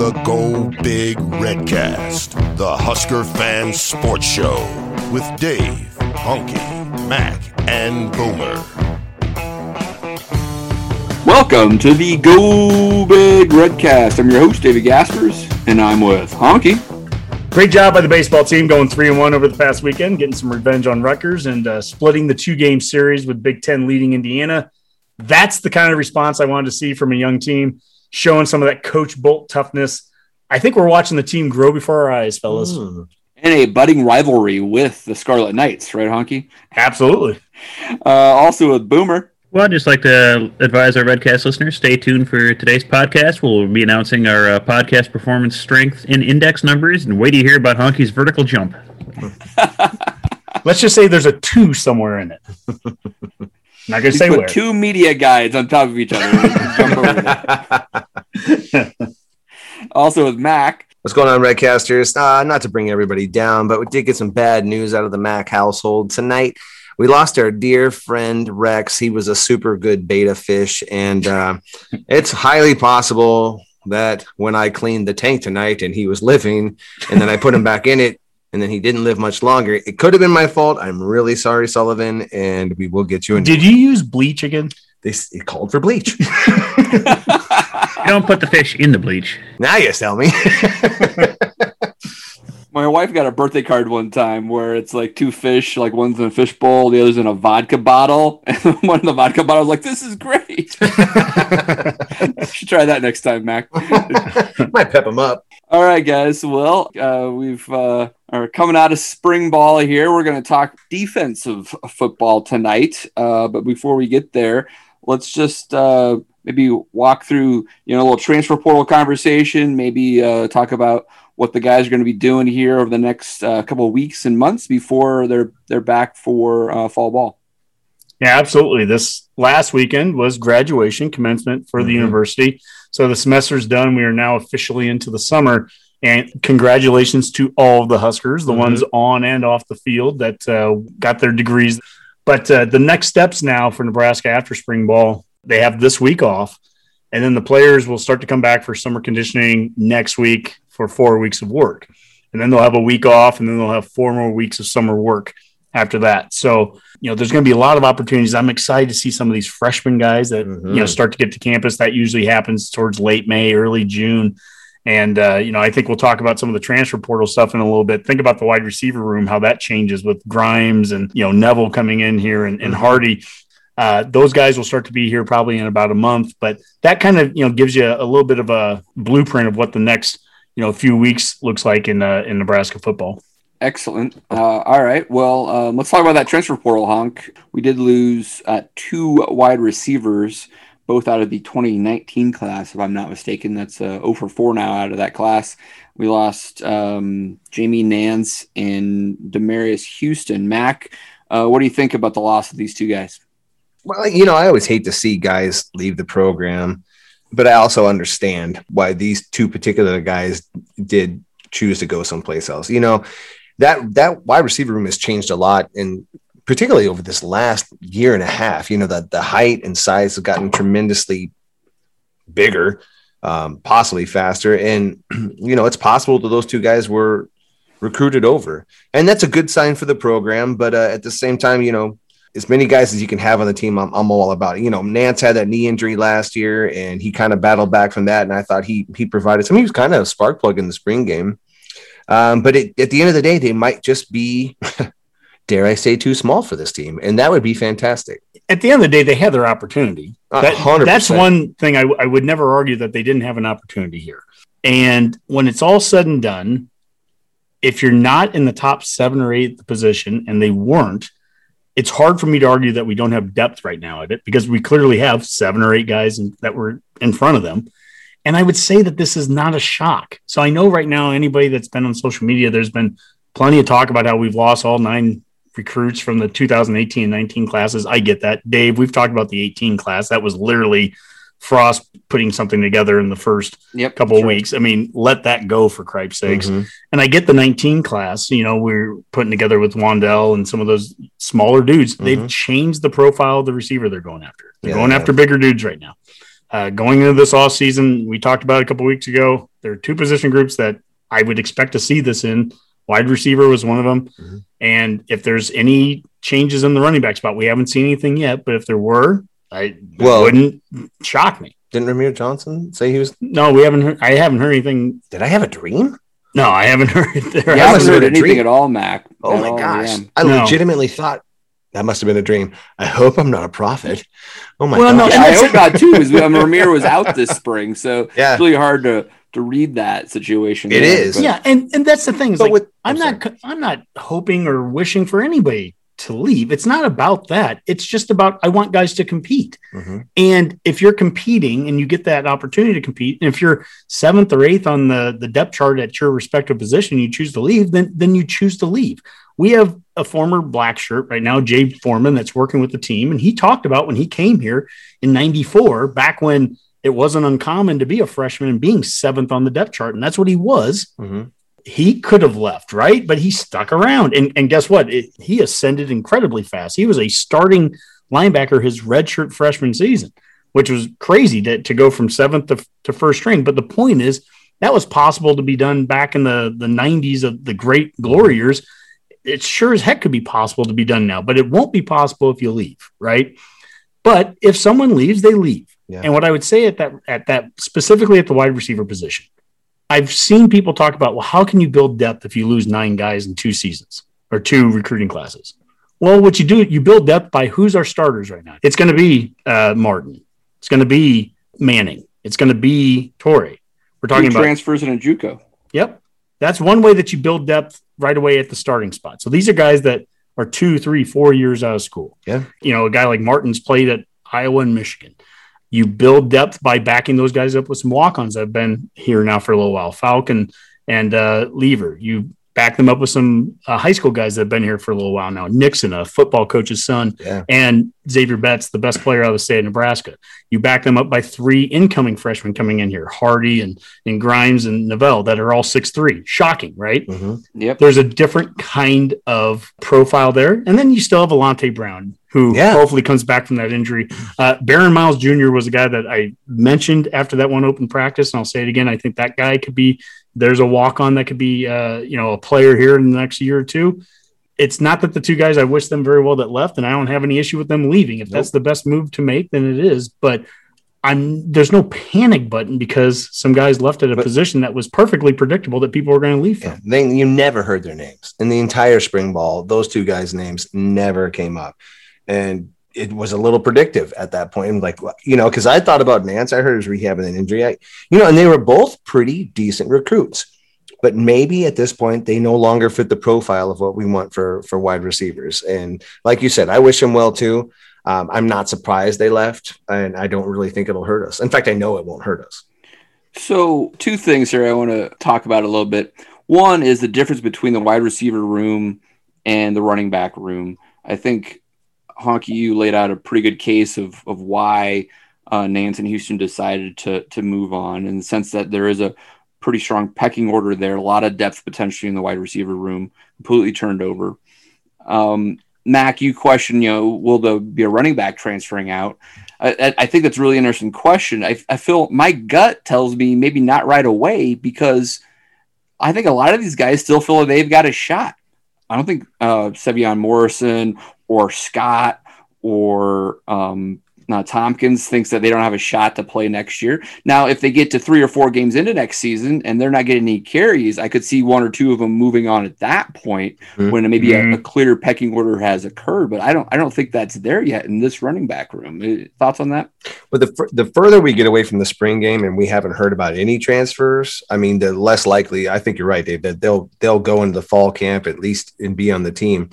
the Go Big Redcast, the Husker Fan Sports Show with Dave, Honky, Mac, and Boomer. Welcome to the Go Big Redcast. I'm your host, David Gaspers, and I'm with Honky. Great job by the baseball team going three and one over the past weekend, getting some revenge on Rutgers and uh, splitting the two game series with Big Ten leading Indiana. That's the kind of response I wanted to see from a young team, showing some of that Coach Bolt toughness. I think we're watching the team grow before our eyes, fellas. Mm. And a budding rivalry with the Scarlet Knights, right, Honky? Absolutely. Uh, also with Boomer. Well, I'd just like to advise our Redcast listeners stay tuned for today's podcast. We'll be announcing our uh, podcast performance strength in index numbers and wait to hear about Honky's vertical jump. Let's just say there's a two somewhere in it. Not gonna You say put where. two media guides on top of each other. Jump over there. also with Mac. What's going on, Redcasters? Uh, not to bring everybody down, but we did get some bad news out of the Mac household tonight. We lost our dear friend Rex. He was a super good beta fish, and uh, it's highly possible that when I cleaned the tank tonight and he was living, and then I put him back in it, and then he didn't live much longer. It could have been my fault. I'm really sorry, Sullivan, and we will get you in. Did you use bleach again? This it called for bleach. You don't put the fish in the bleach. now you tell me. My wife got a birthday card one time where it's like two fish, like one's in a fish bowl, the other's in a vodka bottle. And one of the vodka bottles like, this is great. you should try that next time, Mac. Might pep him up. All right, guys. Well, uh, we've uh, are coming out of spring ball here. We're going to talk defensive football tonight. Uh, but before we get there, let's just uh, maybe walk through you know a little transfer portal conversation. Maybe uh, talk about what the guys are going to be doing here over the next uh, couple of weeks and months before they're they're back for uh, fall ball. Yeah, absolutely. This last weekend was graduation commencement for the Mhm. university. So the semester's done. We are now officially into the summer. And congratulations to all of the Huskers, the Mhm. ones on and off the field that uh, got their degrees. But uh, the next steps now for Nebraska after spring ball, they have this week off. And then the players will start to come back for summer conditioning next week for four weeks of work. And then they'll have a week off, and then they'll have four more weeks of summer work after that. So, you know, there's going to be a lot of opportunities. I'm excited to see some of these freshman guys that, Mhm. you know, start to get to campus. That usually happens towards late May, early June. And, uh, you know, I think we'll talk about some of the transfer portal stuff in a little bit. Think about the wide receiver room, how that changes with Grimes and, you know, Neville coming in here and, and Mhm. Hardy. Uh, those guys will start to be here probably in about a month, but that kind of, you know, gives you a little bit of a blueprint of what the next, you know, few weeks looks like in, uh, in Nebraska football. Excellent. Uh, all right. Well, um, let's talk about that transfer portal, Honk. We did lose uh, two wide receivers, both out of the 2019 class, if I'm not mistaken. That's uh, 0 for 4 now out of that class. We lost um, Jamie Nance and Demariyon Houston. Mac, uh, what do you think about the loss of these two guys? Well, you know, I always hate to see guys leave the program, but I also understand why these two particular guys did choose to go someplace else. You know, that that wide receiver room has changed a lot, and particularly over this last year and a half. You know, that the height and size have gotten tremendously bigger, um, possibly faster, and you know, it's possible that those two guys were recruited over, and that's a good sign for the program. But uh, at the same time, you know, as many guys as you can have on the team, I'm, I'm all about it. You know, Nance had that knee injury last year, and he kind of battled back from that. And I thought he he provided some. He was kind of a spark plug in the spring game. Um, but it, at the end of the day, they might just be, dare I say, too small for this team, and that would be fantastic. at the end of the day, they had their opportunity. That- that's one thing I, I would never argue that they didn't have an opportunity here. And when it's all said and done, if you're not in the top seven or eight position, and they weren't, it's hard for me to argue that we don't have depth right now at it because we clearly have seven or eight guys in, that were in front of them. And I would say that this is not a shock. So I know right now, anybody that's been on social media, there's been plenty of talk about how we've lost all nine recruits from the 2018 and 19 classes. I get that. Dave, we've talked about the 18 class. That was literally Frost putting something together in the first Yep, couple of weeks. I mean, let that go for cripe's sakes. Mhm. And I get the 19 class, you know, we're putting together with Wan'Dale and some of those smaller dudes. They've Mhm. changed the profile of the receiver they're going after. They're Yeah, going they after bigger dudes right now. Uh, going into this off season, we talked about a couple weeks ago. There are two position groups that I would expect to see this in. Wide receiver was one of them. Mhm. And if there's any changes in the running back spot, we haven't seen anything yet, but if there were, I it Well- wouldn't shock me. Didn't Rahmir Johnson say he was? No, we haven't heard. I haven't heard anything. Did I have a dream? No, I haven't heard. There Yeah, I haven't must have heard a anything dream. at all, Mac. Oh my all, gosh! yeah. I No. legitimately thought that must have been a dream. I hope I'm not a prophet. Oh my Well, no, gosh! Yeah, I that's- hope not too, because Rahmir was out this spring, so Yeah. it's really hard to to read that situation. It there, is. but- yeah, and and that's the thing. Is But like, with- I'm I'm not. I'm not hoping or wishing for anybody to leave. It's not about that. It's just about I want guys to compete. Mhm. And if you're competing and you get that opportunity to compete, and if you're seventh or eighth on the, the depth chart at your respective position, you choose to leave, then then you choose to leave. We have a former black shirt right now, Jay Foreman, that's working with the team, and he talked about when he came here in '94, back when it wasn't uncommon to be a freshman and being seventh on the depth chart, and that's what he was Mhm. He could have left, right? But he stuck around. And, and guess what? It, he ascended incredibly fast. He was a starting linebacker his redshirt freshman season, which was crazy to, to go from seventh to, to first string. But the point is, that was possible to be done back in the, the 90s of the great glory years. It sure as heck could be possible to be done now, but it won't be possible if you leave, right? But if someone leaves, they leave. Yeah. And what I would say at that at that specifically at the wide receiver position, I've seen people talk about, well, how can you build depth if you lose nine guys in two seasons or two recruiting classes? Well, what you do, you build depth by who's our starters right now. It's going to be uh, Martin. It's going to be Manning. It's going to be Toure. We're talking Two about transfers and a JUCO. Yep. That's one way that you build depth right away at the starting spot. So these are guys that are two, three, four years out of school. Yeah. You know, a guy like Martin's played at Iowa and Michigan. You build depth by backing those guys up with some walk ons have been here now for a little while. Falcon and uh, Lever. You back them up with some uh, high school guys that have been here for a little while now. Nixon, a football coach's son, Yeah. and Xavier Betts, the best player out of the state of Nebraska. You back them up by three incoming freshmen coming in here, Hardy and, and Grimes and Neville, that are all six three. Shocking, right? Mhm. Yep. There's a different kind of profile there. And then you still have Alante Brown, who Yeah. hopefully comes back from that injury. Uh, Baron Miles Jr. was a guy that I mentioned after that one open practice, and I'll say it again. I think that guy could be there's a walk on that could be uh, you know a player here in the next year or two. It's not that the two guys I wish them very well that left, and I don't have any issue with them leaving. If that's the best move to make, then it is. But I'm there's no panic button because some guys left at a But- position that was perfectly predictable that people were going to leave from. Yeah, they, you never heard their names in the entire spring ball. Those two guys' names never came up, and it was a little predictive at that point. I'm like, you know, because I thought about Nance. I heard he was rehabbing an injury. I, you know, and they were both pretty decent recruits, but maybe at this point they no longer fit the profile of what we want for for wide receivers. And like you said, I wish them well too. Um, I'm not surprised they left, and I don't really think it'll hurt us. In fact, I know it won't hurt us. So, two things here I want to talk about a little bit. One is the difference between the wide receiver room and the running back room. I think Honky, you laid out a pretty good case of of why uh, Nance and Houston decided to to move on, in the sense that there is a pretty strong pecking order there, a lot of depth potentially in the wide receiver room, completely turned over. Um, Mac, you question, you know, will there be a running back transferring out? I, I- think that's a really interesting question. I, I feel my gut tells me maybe not right away because I think a lot of these guys still feel they've got a shot. I don't think uh, Sevion Morrison or Scott or um, not Tompkins thinks that they don't have a shot to play next year. Now, if they get to three or four games into next season and they're not getting any carries, I could see one or two of them moving on at that point Mhm. when maybe a, a clear pecking order has occurred. But I don't, I don't think that's there yet in this running back room. Uh, Thoughts on that? But the the further we get away from the spring game and we haven't heard about any transfers, I mean, the less likely. I think you're right, Dave. That they'll they'll go into the fall camp at least and be on the team.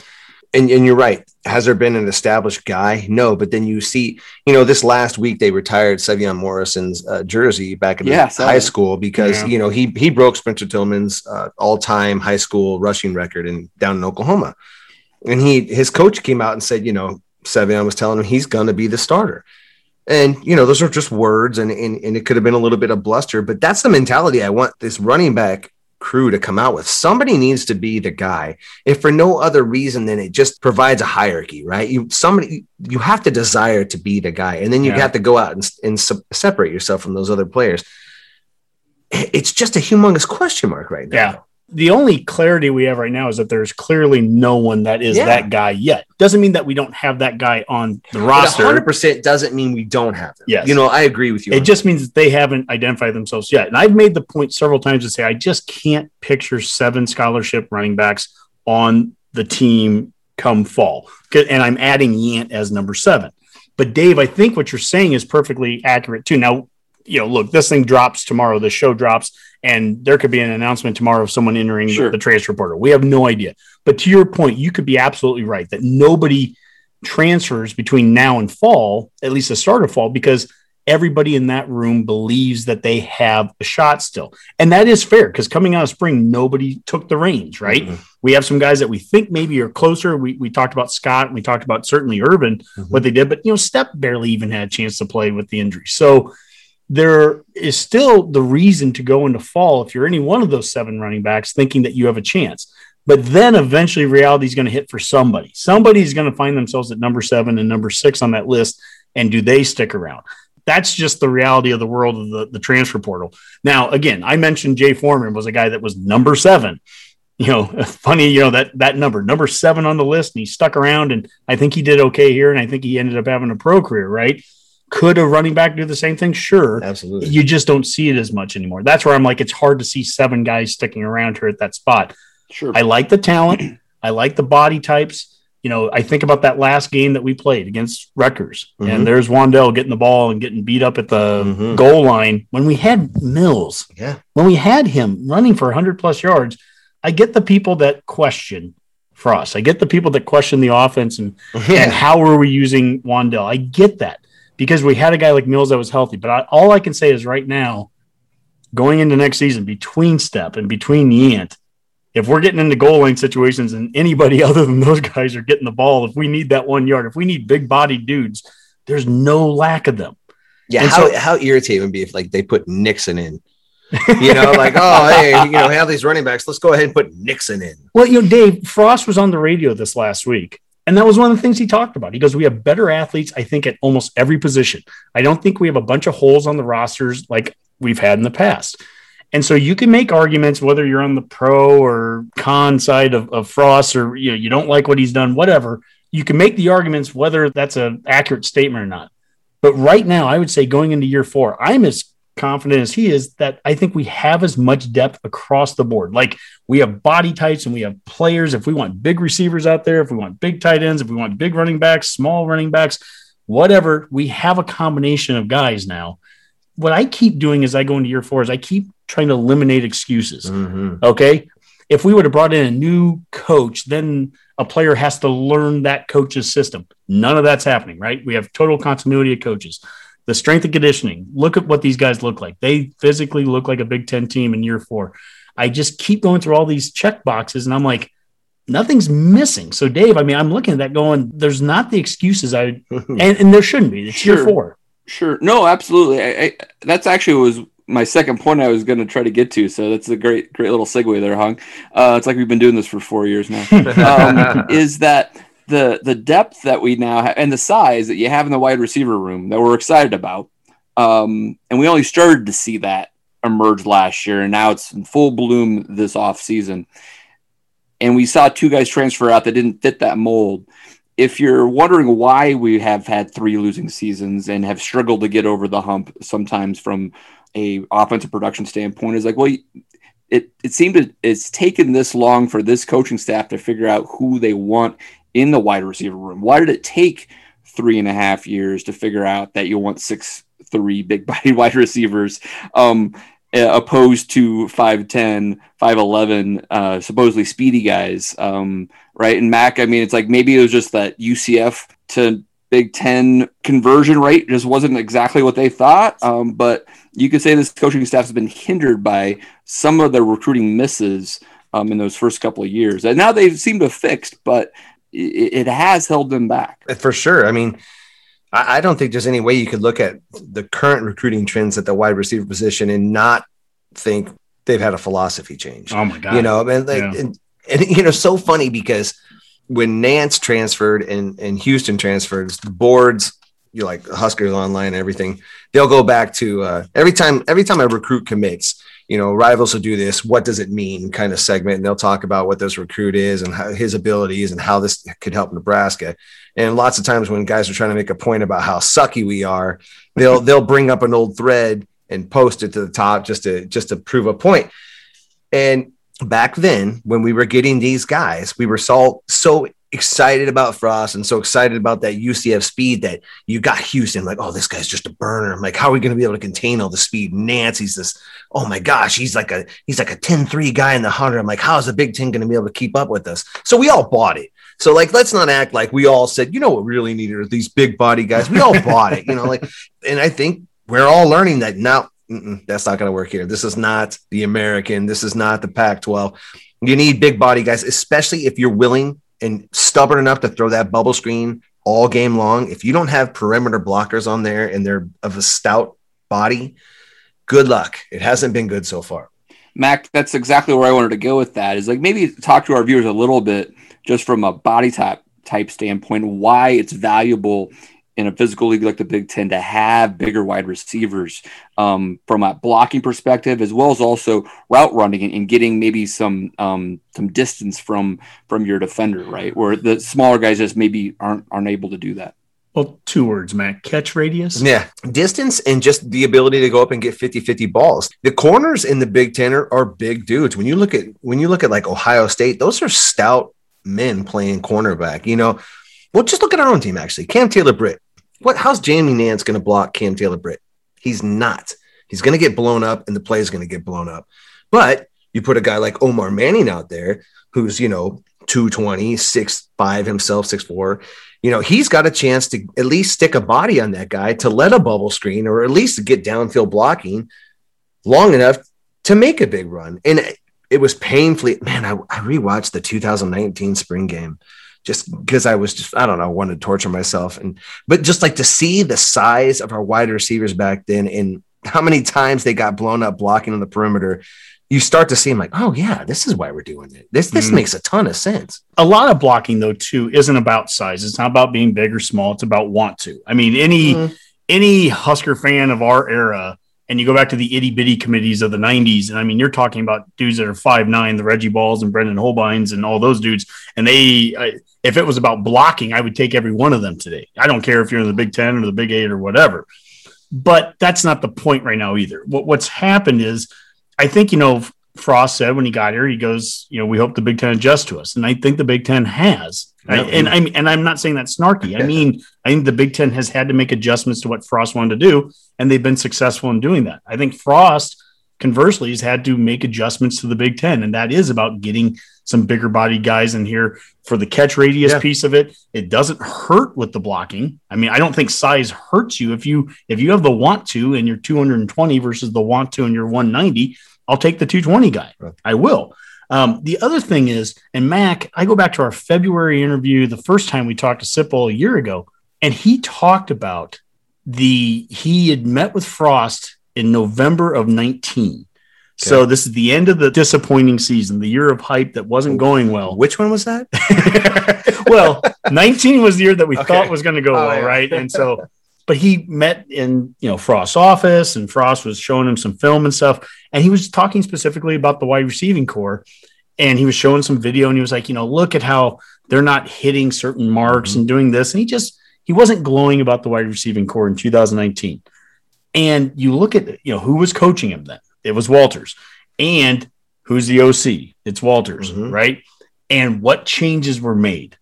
And, and you're right. Has there been an established guy? No, but then you see, you know, this last week they retired Sevion Morrison's uh, jersey back in Yeah, high school because Yeah. you know he he broke Spencer Tillman's uh, all time high school rushing record in down in Oklahoma, and he his coach came out and said, you know, Sevion was telling him he's going to be the starter. And you know, those are just words, and, and and it could have been a little bit of bluster, but that's the mentality I want this running back crew to come out with. Somebody needs to be the guy, if for no other reason than it just provides a hierarchy, right? You somebody you have to desire to be the guy, and then you Yeah. have to go out and, and se- separate yourself from those other players. It's just a humongous question mark right now. Yeah. The only clarity we have right now is that there's clearly no one that is Yeah. that guy yet. Doesn't mean that we don't have that guy on the roster. 100% doesn't mean we don't have them. Yes. You know, I agree with you. It just means that they haven't identified themselves yet. And I've made the point several times to say I just can't picture seven scholarship running backs on the team come fall. And I'm adding Yant as number seven. But Dave, I think what you're saying is perfectly accurate too. Now, you know, look, this thing drops tomorrow, the show drops, and there could be an announcement tomorrow of someone entering the- Sure. the transfer portal. We have no idea. But to your point, you could be absolutely right that nobody transfers between now and fall, at least the start of fall, because everybody in that room believes that they have a shot still. And that is fair because coming out of spring, nobody took the reins, right? Mhm. We have some guys that we think maybe are closer. We, we talked about Scott, and we talked about certainly Ervin, Mhm. what they did, but you know, Stepp barely even had a chance to play with the injury. So there is still the reason to go into fall if you're any one of those seven running backs thinking that you have a chance. But then eventually reality is going to hit for somebody. Somebody's going to find themselves at number seven and number six on that list. And do they stick around? That's just the reality of the world of the, the transfer portal. Now, again, I mentioned Jay Foreman was a guy that was number seven. You know, funny, you know, that that number, number seven on the list, and he stuck around, and I think he did okay here, and I think he ended up having a pro career, right? Could a running back do the same thing? Sure. Absolutely. You just don't see it as much anymore. That's where I'm like, it's hard to see seven guys sticking around here at that spot. Sure. I like the talent. I like the body types. You know, I think about that last game that we played against Rutgers, Mhm. and there's Wan'Dale getting the ball and getting beat up at the Mhm. goal line when we had Mills, Yeah. when we had him running for 100 plus yards. I get the people that question Frost. I get the people that question the offense and and how are we using Wan'Dale? I get that because we had a guy like Mills that was healthy. But I, all I can say is right now, going into next season, between Stepp and between Yant, if we're getting into goal line situations and anybody other than those guys are getting the ball, if we need that one yard, if we need big bodied dudes, there's no lack of them. Yeah, And how, so- how irritating it would be if like they put Nixon in. You know, like, oh hey, you know, have these running backs. Let's go ahead and put Nixon in. Well, you know, Dave Frost was on the radio this last week, and that was one of the things he talked about. He goes, "We have better athletes, I think, at almost every position. I don't think we have a bunch of holes on the rosters like we've had in the past." And so you can make arguments whether you're on the pro or con side of, of Frost, or you know you don't like what he's done, whatever. You can make the arguments whether that's an accurate statement or not. But right now, I would say going into year four, I'm as confident as he is that I think we have as much depth across the board. Like we have body types and we have players. If we want big receivers out there, if we want big tight ends, if we want big running backs, small running backs, whatever, we have a combination of guys now. What I keep doing as I go into year four is I keep trying to eliminate excuses. Mhm. Okay. If we would have brought in a new coach, then a player has to learn that coach's system. None of that's happening, right? We have total continuity of coaches. The strength and conditioning. Look at what these guys look like. They physically look like a Big Ten team in year four. I just keep going through all these check boxes and I'm like, nothing's missing. So, Dave, I mean, I'm looking at that going, there's not the excuses I, and, and there shouldn't be. It's year four. Sure. No, absolutely. I, I, that's actually was my second point I was going to try to get to. So that's a great, great little segue there, Hung. Uh, it's like we've been doing this for four years now. um, is that the the depth that we now have and the size that you have in the wide receiver room that we're excited about. Um, and we only started to see that emerge last year, and now it's in full bloom this off season. And we saw two guys transfer out that didn't fit that mold. If you're wondering why we have had three losing seasons and have struggled to get over the hump sometimes from a offensive production standpoint, is like, well, it it seemed to, it's taken this long for this coaching staff to figure out who they want in the wide receiver room. Why did it take three and a half years to figure out that you want six three big body wide receivers? Um, opposed to 5'10, 5'11, uh, supposedly speedy guys. Um, right. And Mac, I mean, it's like maybe it was just that UCF to Big Ten conversion rate just wasn't exactly what they thought. Um, but you could say this coaching staff has been hindered by some of the recruiting misses um, in those first couple of years. And now they seem to have fixed, but it, it has held them back. For sure. I mean, I, I don't think there's any way you could look at the current recruiting trends at the wide receiver position and not think they've had a philosophy change. Oh my god! You know, and, like, Yeah. and, and you know, so funny because when Nance transferred and and Houston transferred, the boards, you know, like Huskers online and everything, they'll go back to uh, every time every time a recruit commits. You know, rivals will do this. What does it mean? Kind of segment, and they'll talk about what this recruit is and how his abilities and how this could help Nebraska. And lots of times when guys are trying to make a point about how sucky we are, they'll they'll bring up an old thread and post it to the top just to just to prove a point. And back then, when we were getting these guys, we were so so excited about Frost and so excited about that UCF speed that you got Houston like, oh, this guy's just a burner. I'm like, how are we going to be able to contain all the speed? Nance's this, oh my gosh, he's like a he's like a 10-3 guy in the hundred. I'm like, how is the Big Ten going to be able to keep up with us? So we all bought it. So like, let's not act like we all said, you know what we really needed are these big body guys. We all bought it, you know, like, and I think we're all learning that now that's not going to work here. This is not the American. This is not the Pac 12. You need big body guys, especially if you're willing and stubborn enough to throw that bubble screen all game long. If you don't have perimeter blockers on there and they're of a stout body, good luck. It hasn't been good so far. Mac, that's exactly where I wanted to go with that. Is like maybe talk to our viewers a little bit just from a body type type standpoint, why it's valuable in a physical league like the Big Ten to have bigger wide receivers um, from a blocking perspective, as well as also route running and, and getting maybe some um, some distance from from your defender, right? Where the smaller guys just maybe aren't aren't able to do that. Well, two words, Matt. Catch radius. Yeah. Distance and just the ability to go up and get 50-50 balls. The corners in the Big Ten are, are big dudes. When you look at when you look at like Ohio State, those are stout men playing cornerback. You know, well, just look at our own team actually. Cam Taylor Britt. What how's Jamie Nance going to block Cam Taylor Britt? He's not. He's going to get blown up and the play is going to get blown up. But you put a guy like Omar Manning out there who's, you know, 220, 6'5 himself, 6'4. You know, he's got a chance to at least stick a body on that guy to let a bubble screen or at least to get downfield blocking long enough to make a big run. And it, it was painfully, man, I, I rewatched the 2019 spring game just because I was just, I don't know, wanted to torture myself. And, but just like to see the size of our wide receivers back then and how many times they got blown up blocking on the perimeter, you start to see them like, oh yeah, this is why we're doing it. This, this Mhm. makes a ton of sense. a lot of blocking though too isn't about size. It's not about being big or small. It's about want to. I mean, any Mhm. any Husker fan of our era, and you go back to the itty bitty committees of the '90s, and I mean, you're talking about dudes that are five nine, the Reggie Bauls and Brendan Holbeins and all those dudes. And they, I, if it was about blocking, I would take every one of them today. I don't care if you're in the Big Ten or the Big Eight or whatever. But that's not the point right now either. What, what's happened is, I think you know Frost said when he got here, he goes, you know, we hope the Big Ten adjusts to us, and I think the Big Ten has. I, and I'm and I'm not saying that snarky. I mean, I think the Big Ten has had to make adjustments to what Frost wanted to do, and they've been successful in doing that. I think Frost, conversely, has had to make adjustments to the Big Ten, and that is about getting some bigger body guys in here for the catch radius Yeah. piece of it. It doesn't hurt with the blocking. I mean, I don't think size hurts you if you if you have the want to and you're 220 versus the want to and you're 190. I'll take the 220 guy. Right. I will. Um, the other thing is, and Mac, I go back to our February interview, the first time we talked to Sipple a year ago, and he talked about the he had met with Frost in November of 19. So this is the end of the disappointing season, the year of hype that wasn't going well. Which one was that? well, 19 was the year that we Okay. thought was going to go Oh, well, yeah. right? And so, but he met in you know Frost's office, and Frost was showing him some film and stuff, and he was talking specifically about the wide receiving corps, and he was showing some video, and he was like, you know, look at how they're not hitting certain marks Mm-hmm. and doing this, and he just he wasn't glowing about the wide receiving corps in 2019. And you look at you know who was coaching him then? It was Walters, and who's the OC? It's Walters, Mhm. right? And what changes were made?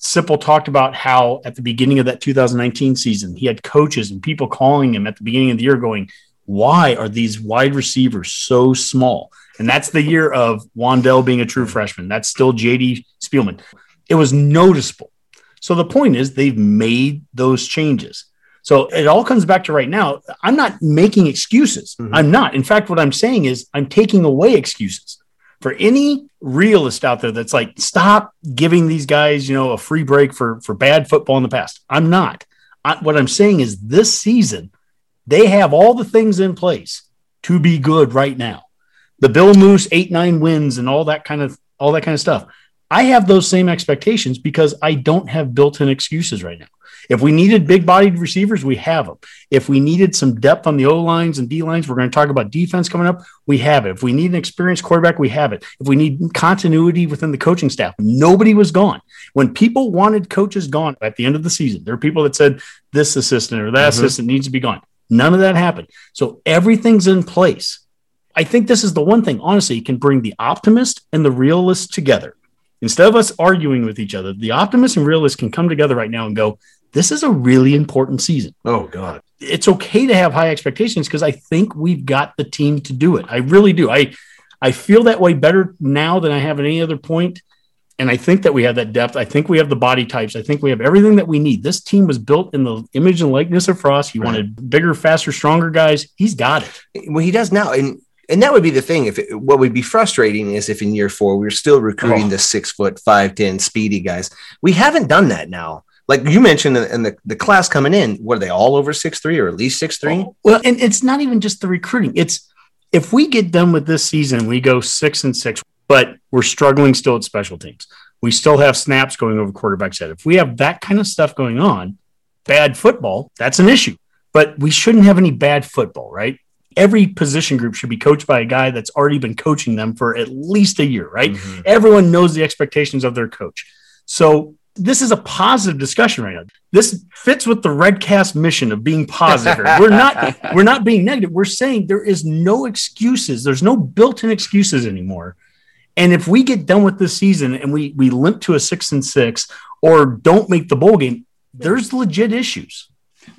Sipple talked about how at the beginning of that 2019 season, he had coaches and people calling him at the beginning of the year going, why are these wide receivers so small? And that's the year of Wan'Dale being a true freshman. That's still JD Spielman. It was noticeable. So the point is, they've made those changes. So it all comes back to right now. I'm not making excuses. Mhm. I'm not. In fact, what I'm saying is, I'm taking away excuses for any realist out there that's like, stop giving these guys, you know, a free break for for bad football in the past. I'm not. I, what I'm saying is, this season, they have all the things in place to be good right now. The Bill Moos eight nine wins and all that kind of all that kind of stuff. I have those same expectations because I don't have built-in excuses right now. If we needed big-bodied receivers, we have them. If we needed some depth on the O lines and D lines, we're going to talk about defense coming up. We have it. If we need an experienced quarterback, we have it. If we need continuity within the coaching staff, nobody was gone. When people wanted coaches gone at the end of the season, there are people that said this assistant or that Mhm. assistant needs to be gone. None of that happened. So everything's in place. I think this is the one thing, honestly, can bring the optimist and the realist together. Instead of us arguing with each other, the optimist and realist can come together right now and go, this is a really important season. Oh God. It's okay to have high expectations because I think we've got the team to do it. I really do. I I feel that way better now than I have at any other point. And I think that we have that depth. I think we have the body types. I think we have everything that we need. This team was built in the image and likeness of Frost. He Right. wanted bigger, faster, stronger guys. He's got it. Well, he does now, and and that would be the thing. If it, what would be frustrating is if in year four we are still recruiting Oh. the six foot five ten speedy guys. We haven't done that now. Like you mentioned, in the, the class coming in, were they all over six three or at least six three? Well, and it's not even just the recruiting. It's if we get done with this season, we go six and six, but we're struggling still at special teams. We still have snaps going over quarterback's head. If we have that kind of stuff going on, bad football, that's an issue. But we shouldn't have any bad football, right? Every position group should be coached by a guy that's already been coaching them for at least a year, right? Mhm. Everyone knows the expectations of their coach. So this is a positive discussion right now. This fits with the Redcast mission of being positive. We're not we're not being negative. We're saying there is no excuses. There's no built-in excuses anymore. And if we get done with this season and we we limp to a six and six or don't make the bowl game, there's legit issues.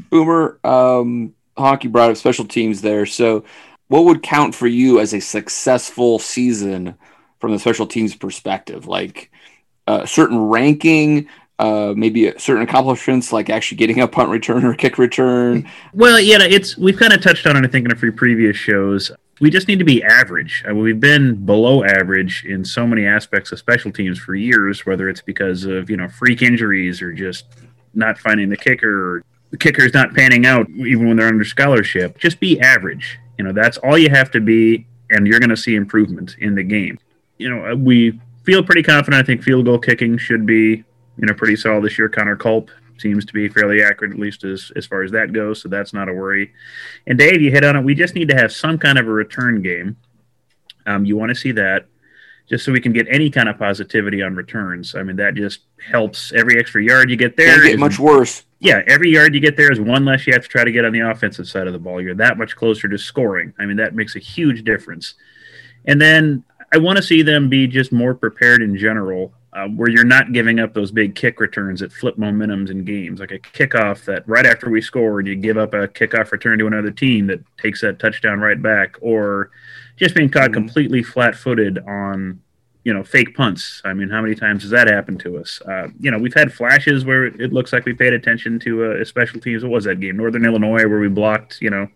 Boomer, um, Honky brought up special teams there. So, what would count for you as a successful season from the special teams perspective? Like a certain ranking, uh, maybe certain accomplishments, like actually getting a punt return or kick return. Well, yeah, it's we've kind of touched on it. I think in a few previous shows. We just need to be average. I mean, we've been below average in so many aspects of special teams for years, whether it's because of you know freak injuries or just not finding the kicker or the kicker's not panning out even when they're under scholarship. Just be average. You know, that's all you have to be, and you're going to see improvement in the game. You know, we feel pretty confident. I think field goal kicking should be you know pretty solid this year. Connor Culp seems to be fairly accurate, at least as as far as that goes. So that's not a worry. And Dave, you hit on it. We just need to have some kind of a return game. Um, you want to see that just so we can get any kind of positivity on returns. I mean, that just helps every extra yard you get there. Get much worse. yeah, every yard you get there is one less you have to try to get on the offensive side of the ball. You're that much closer to scoring. I mean, that makes a huge difference. And then I want to see them be just more prepared in general, uh, where you're not giving up those big kick returns that flip momentums in games, like a kickoff that right after we scored, you give up a kickoff return to another team that takes that touchdown right back, or just being caught Mhm. completely flat-footed on you know fake punts. I mean how many times has that happened to us? Uh, you know we've had flashes where it looks like we paid attention to uh, special teams. What was that game? Northern illinois where we blocked you know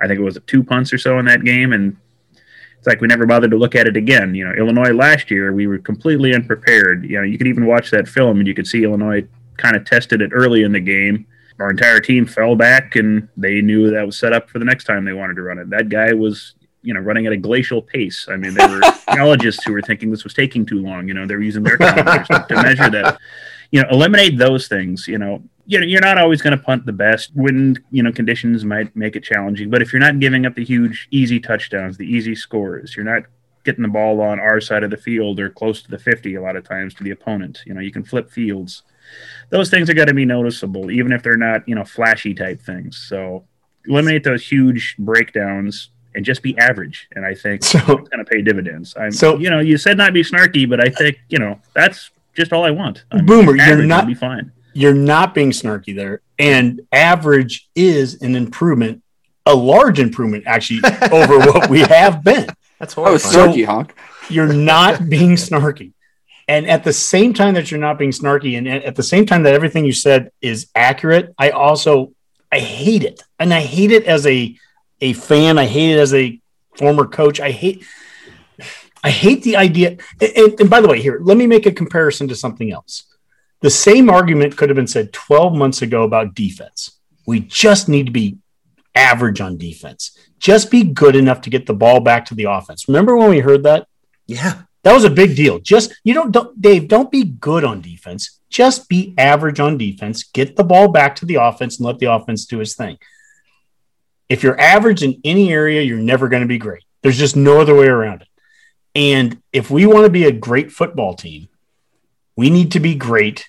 i think it was two punts or so in that game and it's like we never bothered to look at it again. You know illinois last year we were completely unprepared. You know you could even watch that film and you could see illinois kind of tested it early in the game. Our entire team fell back and they knew that was set up for the next time they wanted to run it. That guy was you know running at a glacial pace. I mean there were technologists who were thinking this was taking too long. You know they were using their to measure that. You know eliminate those things you know you know you're not always going to punt the best wind you know conditions might make it challenging but if you're not giving up the huge easy touchdowns the easy scores you're not getting the ball on our side of the field or close to the 50 a lot of times to the opponent you know you can flip fields. Those things are going to be noticeable even if they're not you know flashy type things. So eliminate those huge breakdowns and just be average and i think So- it's going to pay dividends. I'm So- you know you said not be snarky but i think you know that's just all i want. I mean, Boomer, you're average will not- be fine You're not being snarky there. And average is an improvement a large improvement actually over what we have been. That's That was horrifying. snarky, honk. You're not being snarky. And at the same time that you're not being snarky, and at the same time that everything you said is accurate, I also I hate it, and I hate it as a a fan. I hate it as a former coach. I hate I hate the idea. And, and- and by the way, here let me make a comparison to something else. The same argument could have been said 12 months ago about defense. We just need to be average on defense. Just be good enough to get the ball back to the offense. Remember when we heard that? Yeah. That was a big deal. Just you don't, don't Dave, don't be good on defense. Just be average on defense. Get the ball back to the offense and let the offense do its thing. If you're average in any area, you're never going to be great. There's just no other way around it. And if we want to be a great football team, we need to be great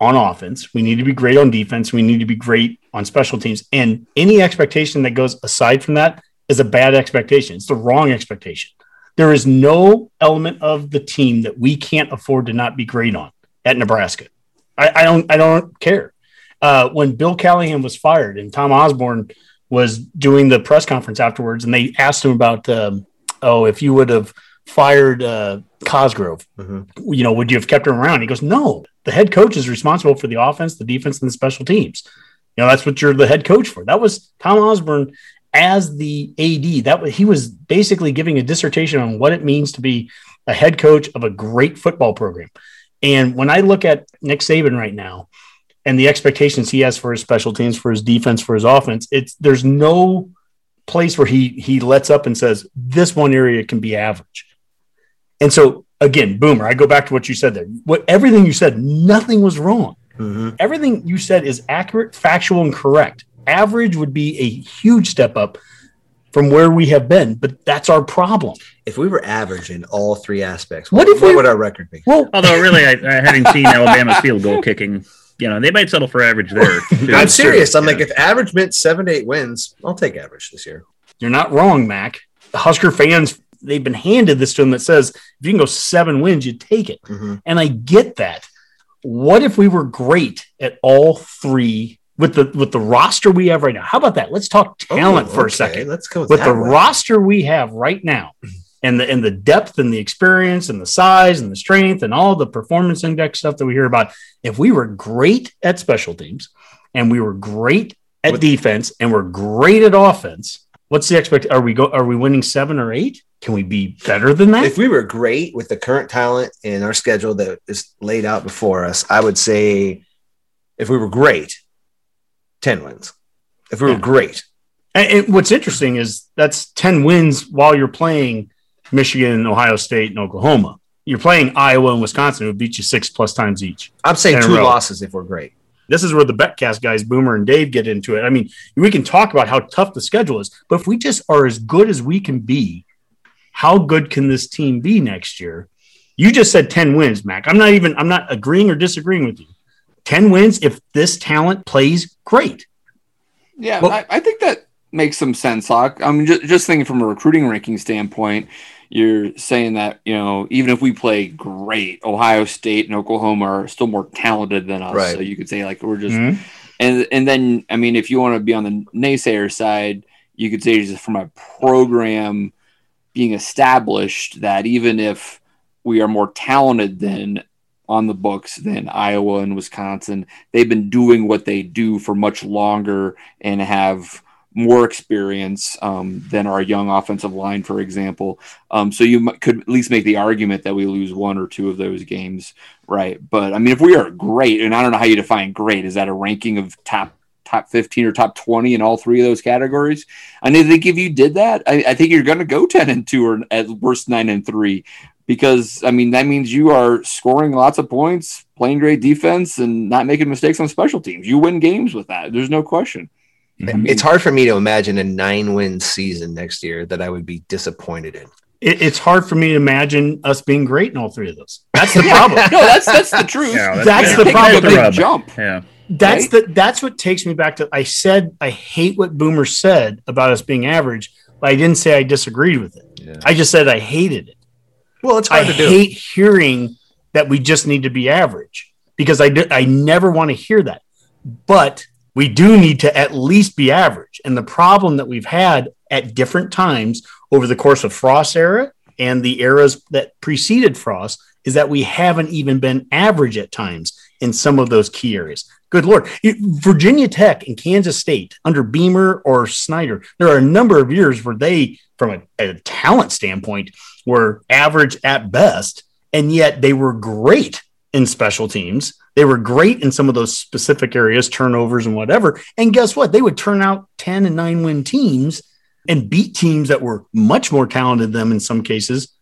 on offense. We need to be great on defense. We need to be great on special teams. And any expectation that goes aside from that is a bad expectation. It's the wrong expectation. There is no element of the team that we can't afford to not be great on at Nebraska. I, I don't. I don't care. Uh, when Bill Callahan was fired and Tom Osborne was doing the press conference afterwards, and they asked him about, um, oh, if you would have fired uh, Cosgrove, Mhm. you know, would you have kept him around? He goes, no. The head coach is responsible for the offense, the defense, and the special teams. You know, that's what you're the head coach for. That was Tom Osborne as the AD. That was, he was basically giving a dissertation on what it means to be a head coach of a great football program. And when I look at Nick Saban right now and the expectations he has for his special teams, for his defense, for his offense, it's there's no place where he he lets up and says this one area can be average. And so again, Boomer, I go back to what you said there. What everything you said, nothing was wrong. Mhm. Everything you said is accurate, factual, and correct. Average would be a huge step up from where we have been, but that's our problem. If we were average in all three aspects, What what, if what we- would our record be? Well, Although, really, I, I having seen Alabama's field goal kicking, you know, they might settle for average there. too. I'm serious. I'm Yeah. like, if average meant seven to eight wins, I'll take average this year. You're not wrong, Mac. The Husker fans, they've been handed this to them that says if you can go seven wins, you take it. Mhm. And I get that. What if we were great at all three with the with the roster we have right now? How about that? Let's talk talent Oh, for a second. Let's go with, the route. roster we have right now, and the and the depth and the experience and the size and the strength and all the performance index stuff that we hear about, if we were great at special teams and we were great at With- defense and we're great at offense, what's the expect? Are we go? Are we winning seven or eight? Can we be better than that? If we were great with the current talent and our schedule that is laid out before us, I would say if we were great, 10 wins. If we were great. And, and what's interesting is that's 10 wins while you're playing Michigan, Ohio State, and Oklahoma. You're playing Iowa and Wisconsin, who beat you six plus times each. I'm saying two losses if we're great. This is where the Betcast guys, Boomer and Dave, get into it. I mean, we can talk about how tough the schedule is, but if we just are as good as we can be, how good can this team be next year? You just said 10 wins, Mac. I'm not even, I'm not agreeing or disagreeing with you. 10 wins if this talent plays great. Yeah, Well- I, I think that makes some sense, Hawk. I'm just, just thinking from a recruiting ranking standpoint, you're saying that, you know, even if we play great, Ohio State and Oklahoma are still more talented than us. Right. So you could say like we're just Mhm. and and then I mean if you want to be on the naysayer side, you could say just from a program being established that even if we are more talented than on the books than Iowa and Wisconsin, they've been doing what they do for much longer and have more experience um, than our young offensive line, for example. Um, so you m- could at least make the argument that we lose one or two of those games, right? But I mean, if we are great, and I don't know how you define great, is that a ranking of top top 15 or top 20 in all three of those categories? I mean, I think if you did that, I, I think you're going to go 10 and 2 or at worst 9 and 3 because I mean that means you are scoring lots of points, playing great defense, and not making mistakes on special teams. You win games with that. There's no question. I mean- It's hard for me to imagine a nine win season next year that I would be disappointed in. It, it's hard for me to imagine us being great in all three of those. That's the problem. No, that's that's the truth. Yeah, That's yeah. the problem. a big jump. Yeah. That's Right? the that's what takes me back to I said I hate what Boomer said about us being average, but I didn't say I disagreed with it. Yeah. I just said I hated it. Well, it's I hard to do. I hate hearing that we just need to be average because I do, I never want to hear that. But we do need to at least be average. And the problem that we've had at different times over the course of Frost era and the eras that preceded Frost is that we haven't even been average at times in some of those key areas. Good Lord. Virginia Tech and Kansas State under Beamer or Snyder, there are a number of years where they, from a, a talent standpoint, were average at best, and yet they were great in special teams. They were great in some of those specific areas, turnovers and whatever. And guess what? They would turn out 10 and 9 win teams and beat teams that were much more talented than them in some cases.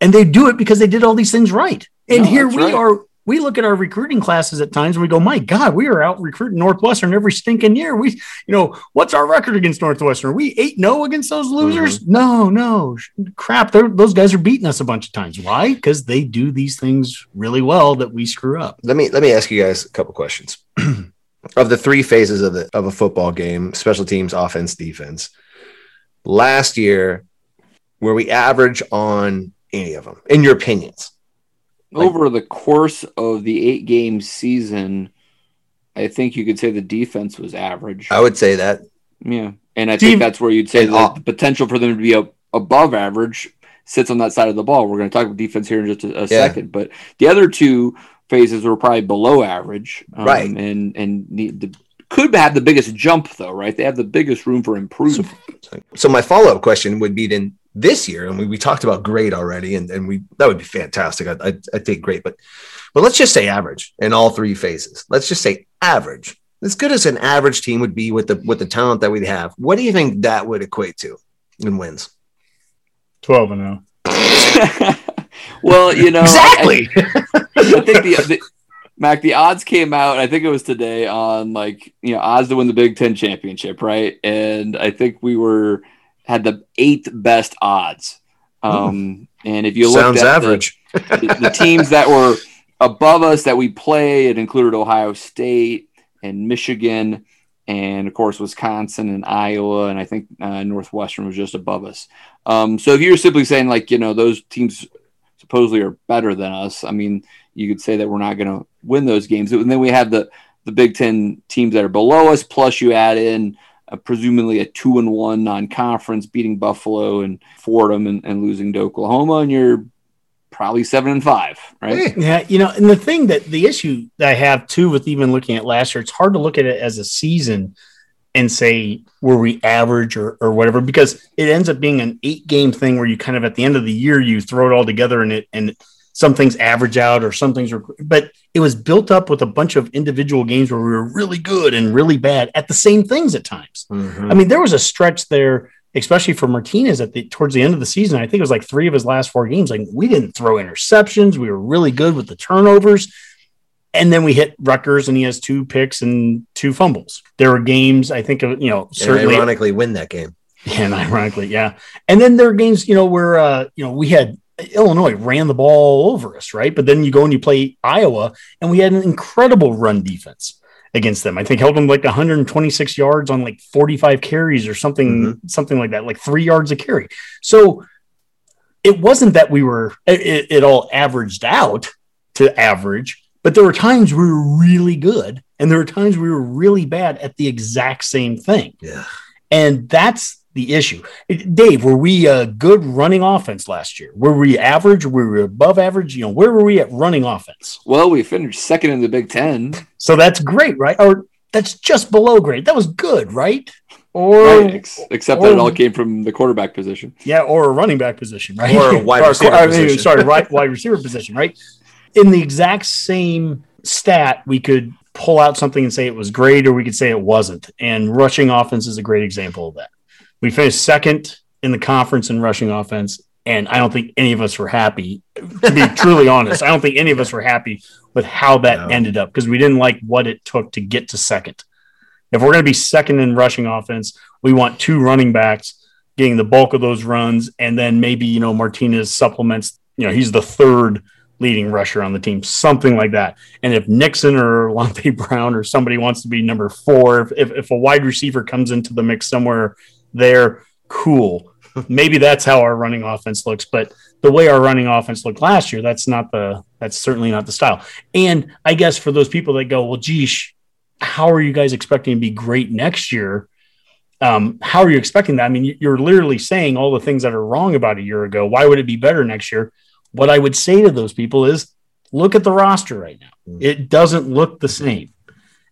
And they do it because they did all these things right. And no, here we right. are we look at our recruiting classes at times and we go, my God, we are out recruiting Northwestern every stinking year. We, you know, what's our record against Northwestern? Are we 8 0 against those losers? Mm-hmm. No, no. Crap. Those guys are beating us a bunch of times. Why? Because they do these things really well that we screw up. Let me let me ask you guys a couple questions. of the three phases of the of a football game, special teams, offense, defense, last year, were we average on any of them, in your opinions? Over the course of the eight game season, I think you could say the defense was average. I would say that. Yeah. And I think that's where you'd say that the potential for them to be a, above average sits on that side of the ball. We're going to talk about defense here in just a, a yeah. second. But the other two phases were probably below average. Um, right. And, and the, could have the biggest jump, though, right? They have the biggest room for improvement. So, so my follow up question would be then this year, and we, we talked about great already, and, and we that would be fantastic. I, I, I take great, but but let's just say average in all three phases. Let's just say average. As good as an average team would be with the with the talent that we have, what do you think that would equate to in wins? Twelve and zero. Oh. well, you know exactly. I, I think the, the Mac, the odds came out. I think it was today on like you know odds to win the Big Ten championship, right? And I think we were had the eighth best odds. Um, and if you look at average. The, the, teams that were above us that we play, it included Ohio State and Michigan, and of course Wisconsin and Iowa, and I think uh, Northwestern was just above us. Um, so if you're simply saying like you know those teams supposedly are better than us, I mean you could say that we're not going to win those games. And then we have the the Big Ten teams that are below us, plus you add in uh, presumably a two and one non-conference, beating Buffalo and Fordham and, and losing to Oklahoma, and you're probably seven and five, right? Yeah, you know, and the thing that the issue that I have too with even looking at last year, it's hard to look at it as a season and say were we average or, or whatever because it ends up being an eight game thing where you kind of at the end of the year you throw it all together and it and some things average out or some things are, but it was built up with a bunch of individual games where we were really good and really bad at the same things at times. Mm-hmm. I mean, there was a stretch there, especially for Martinez at the towards the end of the season. I think it was like three of his last four games. Like we didn't throw interceptions. We were really good with the turnovers. And then we hit Rutgers and he has two picks and two fumbles. There were games, I think, of, you know, certainly and ironically win that game. And ironically, yeah. And then there are games, you know, where uh, you know, we had Illinois ran the ball all over us, right? But then you go and you play Iowa, and we had an incredible run defense against them. I think held them like 126 yards on like 45 carries or something, mm-hmm. something like that, like three yards a carry. So it wasn't that we were it, it all averaged out to average, but there were times we were really good, and there were times we were really bad at the exact same thing. Yeah. And that's the issue. Dave, were we a good running offense last year? Were we average? Were we above average? You know, where were we at running offense? Well, we finished second in the Big Ten. So that's great, right? Or that's just below great. That was good, right? Or right, ex- except or, that it all came from the quarterback position. Yeah, or a running back position, right? Or a wide receiver or, position. sorry, right, wide receiver position, right? In the exact same stat, we could pull out something and say it was great, or we could say it wasn't. And rushing offense is a great example of that. We finished second in the conference in rushing offense, and I don't think any of us were happy. To be truly honest, I don't think any of us were happy with how that no. ended up because we didn't like what it took to get to second. If we're going to be second in rushing offense, we want two running backs getting the bulk of those runs, and then maybe you know Martinez supplements. You know, he's the third leading rusher on the team, something like that. And if Nixon or Lante Brown or somebody wants to be number four, if, if a wide receiver comes into the mix somewhere there, cool. Maybe that's how our running offense looks, but the way our running offense looked last year, that's not the that's certainly not the style. And I guess for those people that go, well, geesh, how are you guys expecting to be great next year? Um, how are you expecting that? I mean, you're literally saying all the things that are wrong about a year ago. Why would it be better next year? What I would say to those people is look at the roster right now. Mm. It doesn't look the same.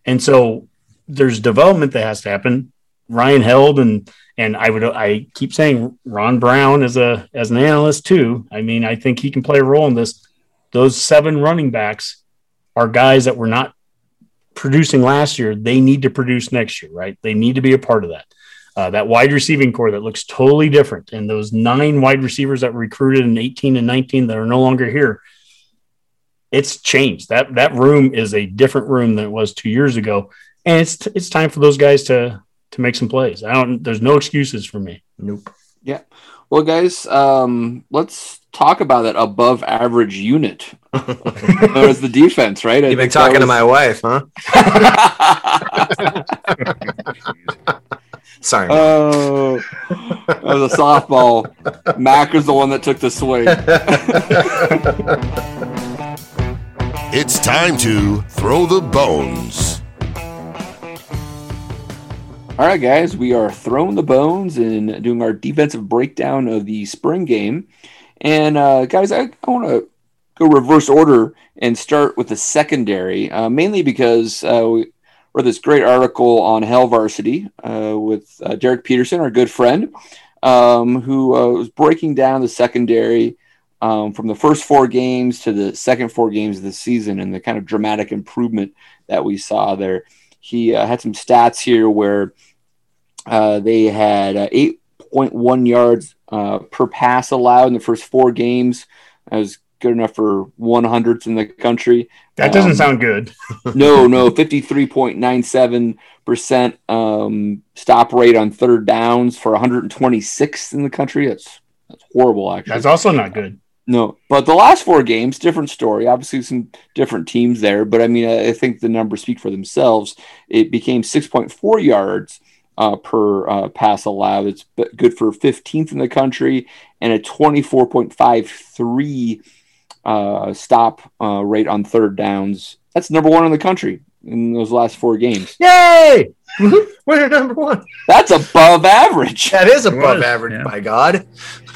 And so there's development that has to happen. Ryan Held and and I would I keep saying Ron Brown as a as an analyst too. I mean, I think he can play a role in this. Those seven running backs are guys that were not producing last year. They need to produce next year, right? They need to be a part of that. Uh, that wide receiving corps that looks totally different, and those nine wide receivers that were recruited in 18 and 19 that are no longer here. It's changed. That that room is a different room than it was two years ago, and it's it's time for those guys to to make some plays. I don't. There's no excuses for me. Nope. Yeah. Well, guys, um, let's talk about that above average unit. There's the defense, right? You've been talking was... to my wife, huh? Sorry. Oh, that was a softball. Mac is the one that took the swing. it's time to throw the bones. All right, guys, we are throwing the bones and doing our defensive breakdown of the spring game. And uh, guys, I, I want to go reverse order and start with the secondary, uh, mainly because uh, we read this great article on Hail Varsity uh, with uh, Derek Peterson, our good friend, um, who uh, was breaking down the secondary um, from the first four games to the second four games of the season and the kind of dramatic improvement that we saw there. He had some stats here where uh, they had uh, 8.1 yards uh, per pass allowed in the first four games. That was good enough for 100th in the country. That doesn't um, sound good. no, no, 53.97% um, stop rate on third downs for 126th in the country. That's that's horrible, actually. That's also not good. No, but the last four games, different story. Obviously, some different teams there, but I mean, I think the numbers speak for themselves. It became 6.4 yards uh, per uh, pass allowed. It's good for 15th in the country and a 24.53 uh, stop uh, rate on third downs. That's number one in the country in those last four games. Yay! We're number one. That's above average. That is above average, yeah. by God.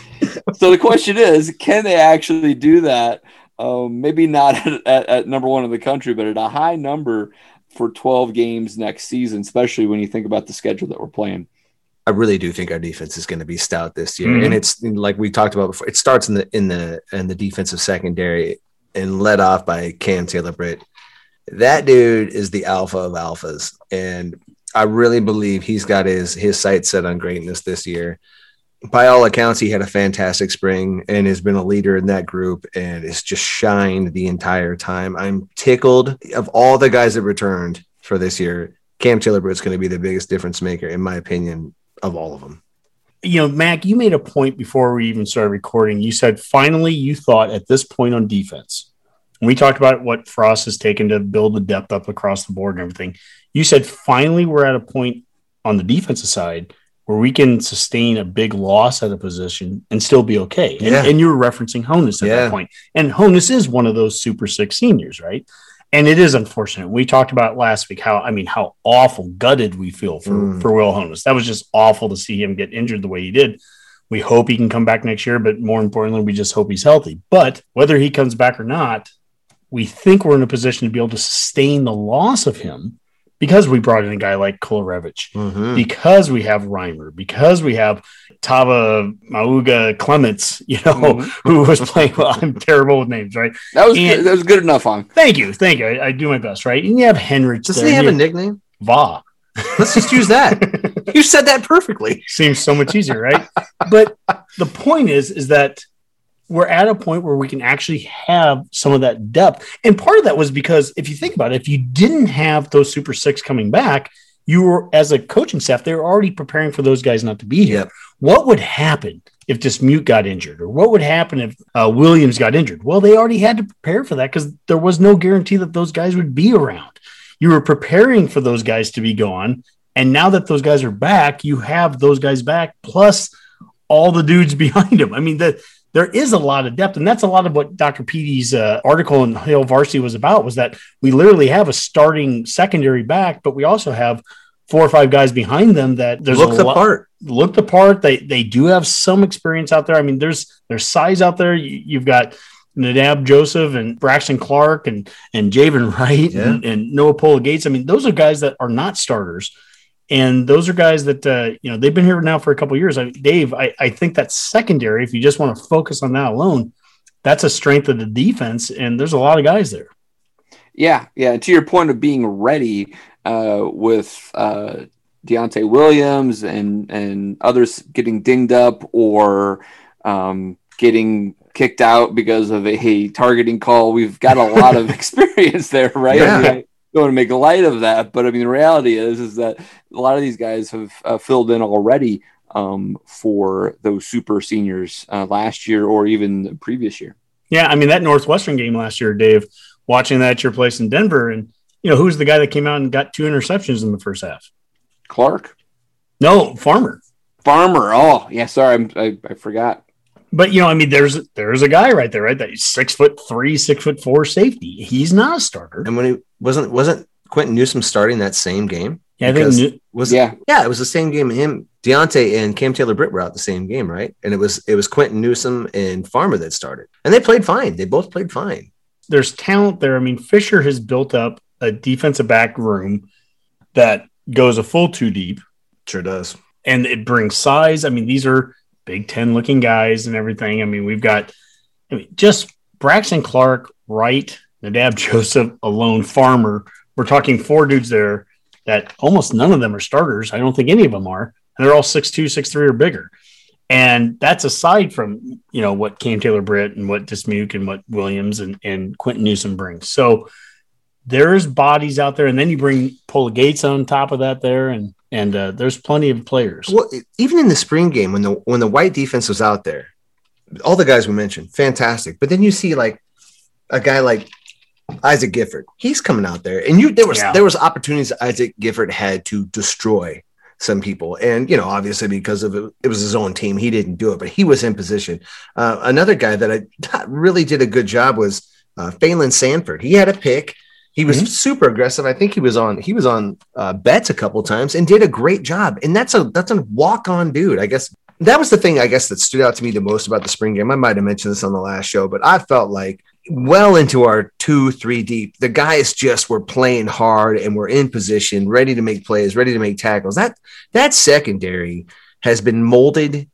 so the question is, can they actually do that? Um, maybe not at, at, at, number one in the country, but at a high number for 12 games next season, especially when you think about the schedule that we're playing. I really do think our defense is going to be stout this year, mm-hmm. and it's like we talked about before. It starts in the in the in the defensive secondary and led off by Cam Taylor Britt. That dude is the alpha of alphas, and I really believe he's got his his sights set on greatness this year by all accounts, he had a fantastic spring and has been a leader in that group and has just shined the entire time. I'm tickled of all the guys that returned for this year. Cam Taylor is going to be the biggest difference maker, in my opinion, of all of them. You know, Mac, you made a point before we even started recording. You said finally you thought at this point on defense, we talked about what Frost has taken to build the depth up across the board and everything. You said finally we're at a point on the defensive side where we can sustain a big loss at a position and still be okay. And, yeah. and you were referencing Honas at yeah. that point. And Honas is one of those super six seniors, right? And it is unfortunate. We talked about last week how I mean how awful gutted we feel for mm. for Will Honas. That was just awful to see him get injured the way he did. We hope he can come back next year, but more importantly, we just hope he's healthy. But whether he comes back or not, we think we're in a position to be able to sustain the loss of him because we brought in a guy like Kolarevic, mm-hmm. because we have Reimer, because we have Tava Mauga Clements, you know, mm-hmm. who was playing. Well, I'm terrible with names, right? That was and, good, that was good enough on. Thank you, thank you. I, I do my best, right? And you have Henrich. Doesn't he have a nickname? Va. Let's just use that. you said that perfectly. Seems so much easier, right? but the point is, is that we're at a point where we can actually have some of that depth. And part of that was because if you think about it, if you didn't have those Super Six coming back, you were as a coaching staff, they were already preparing for those guys not to be here. Yep. What would happen if Dismuke got injured, or what would happen if uh, Williams got injured? Well, they already had to prepare for that because there was no guarantee that those guys would be around. You were preparing for those guys to be gone, and now that those guys are back, you have those guys back plus all the dudes behind them. I mean, the there is a lot of depth, and that's a lot of what Dr. Petey's uh, article in Hail Varsity was about. Was that we literally have a starting secondary back, but we also have four or five guys behind them that there's Look the lot, part. look the part. They they do have some experience out there. I mean, there's there's size out there. You, you've got Nadab Joseph and Braxton Clark and and Javin Wright Yeah. and, and Noa Pola Gates. I mean, those are guys that are not starters. And those are guys that uh, you know they've been here now for a couple of years. I, Dave, I, I think that secondary, if you just want to focus on that alone, that's a strength of the defense. And there's a lot of guys there. Yeah, yeah. To your point of being ready uh, with uh, Deontai Williams and and others getting dinged up or um, getting kicked out because of a targeting call, we've got a lot of experience there, right? Yeah. Don't want to make light of that, but I mean the reality is is that a lot of these guys have uh, filled in already um, for those super seniors uh, last year or even the previous year. Yeah, I mean that Northwestern game last year, Dave, watching that at your place in Denver, and you know who's the guy that came out and got two interceptions in the first half? Clark. No, Farmer. Farmer. Oh, yeah. Sorry, I'm, I, I forgot. But you know, I mean, there's there's a guy right there, right? That six foot three, six foot four safety. He's not a starter. And when he wasn't wasn't Quinton Newsome starting that same game? Yeah, I Because- think New- Was Yeah. yeah, it was the same game. Him, Deontai, and Cam Taylor Britt were out the same game, right? And it was it was Quinton Newsome and Farmer that started, and they played fine. They both played fine. there's talent there. I mean, Fisher has built up a defensive back room that goes a full two deep, Sure does. and it brings size. I mean, these are Big Ten looking guys and everything. I mean, we've got I mean, just Braxton Clark, Wright, Nadab Joseph, alone Farmer. We're talking four dudes there that almost none of them are starters. I don't think any of them are. And they're all six two, six three or bigger. And that's aside from, you know, what Cam Taylor Britt and what Dismuke and what Williams and, and Quinton Newsome brings. So there's bodies out there. And then you bring Pola Gates on top of that there. And and uh, there's plenty of players. Well, even in the spring game when the when the white defense was out there, all the guys we mentioned, fantastic. But then you see like a guy like Isaac Gifford, he's coming out there, and you there was Yeah. there was opportunities Isaac Gifford had to destroy some people, and you know obviously because of it, it was his own team, he didn't do it, but he was in position. Uh, another guy that I really did a good job was uh, Phalen Sanford. He had a pick. He was Mhm. super aggressive. I think he was on he was on uh, bets a couple times and did a great job. And that's a that's a walk on dude. I guess that was the thing I guess that stood out to me the most about the spring game. I might have mentioned this on the last show, but I felt like well into our two three deep, the guys just were playing hard and were in position, ready to make plays, ready to make tackles. That that secondary has been molded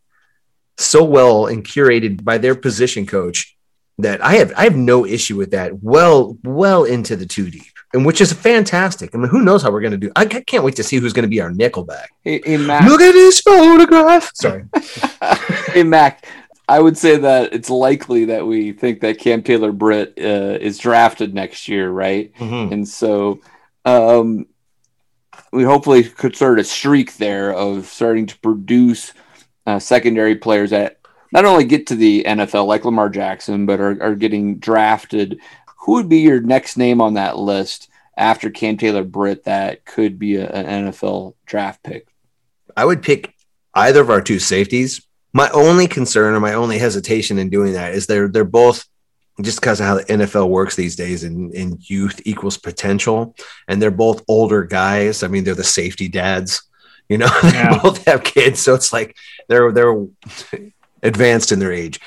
so well and curated by their position coach that I have I have no issue with that. Well, well into the two deep, and which is fantastic. I mean, who knows how we're going to do? I ca- can't wait to see who's going to be our nickelback. Hey, hey Mac. Look at this photograph. Sorry, hey Mac. I would say that it's likely that we think that Cam Taylor Britt uh, is drafted next year, right? Mhm. And so um, we hopefully could start a streak there of starting to produce uh, secondary players that not only get to the NFL like Lamar Jackson, but are, are getting drafted. Who would be your next name on that list after Cam Taylor Britt that could be a, an NFL draft pick? I would pick either of our two safeties. My only concern or my only hesitation in doing that is they're they're both just because of how the NFL works these days and, and youth equals potential. And they're both older guys. I mean, they're the safety dads, you know, Yeah. they both have kids. So it's like they're they're advanced in their age.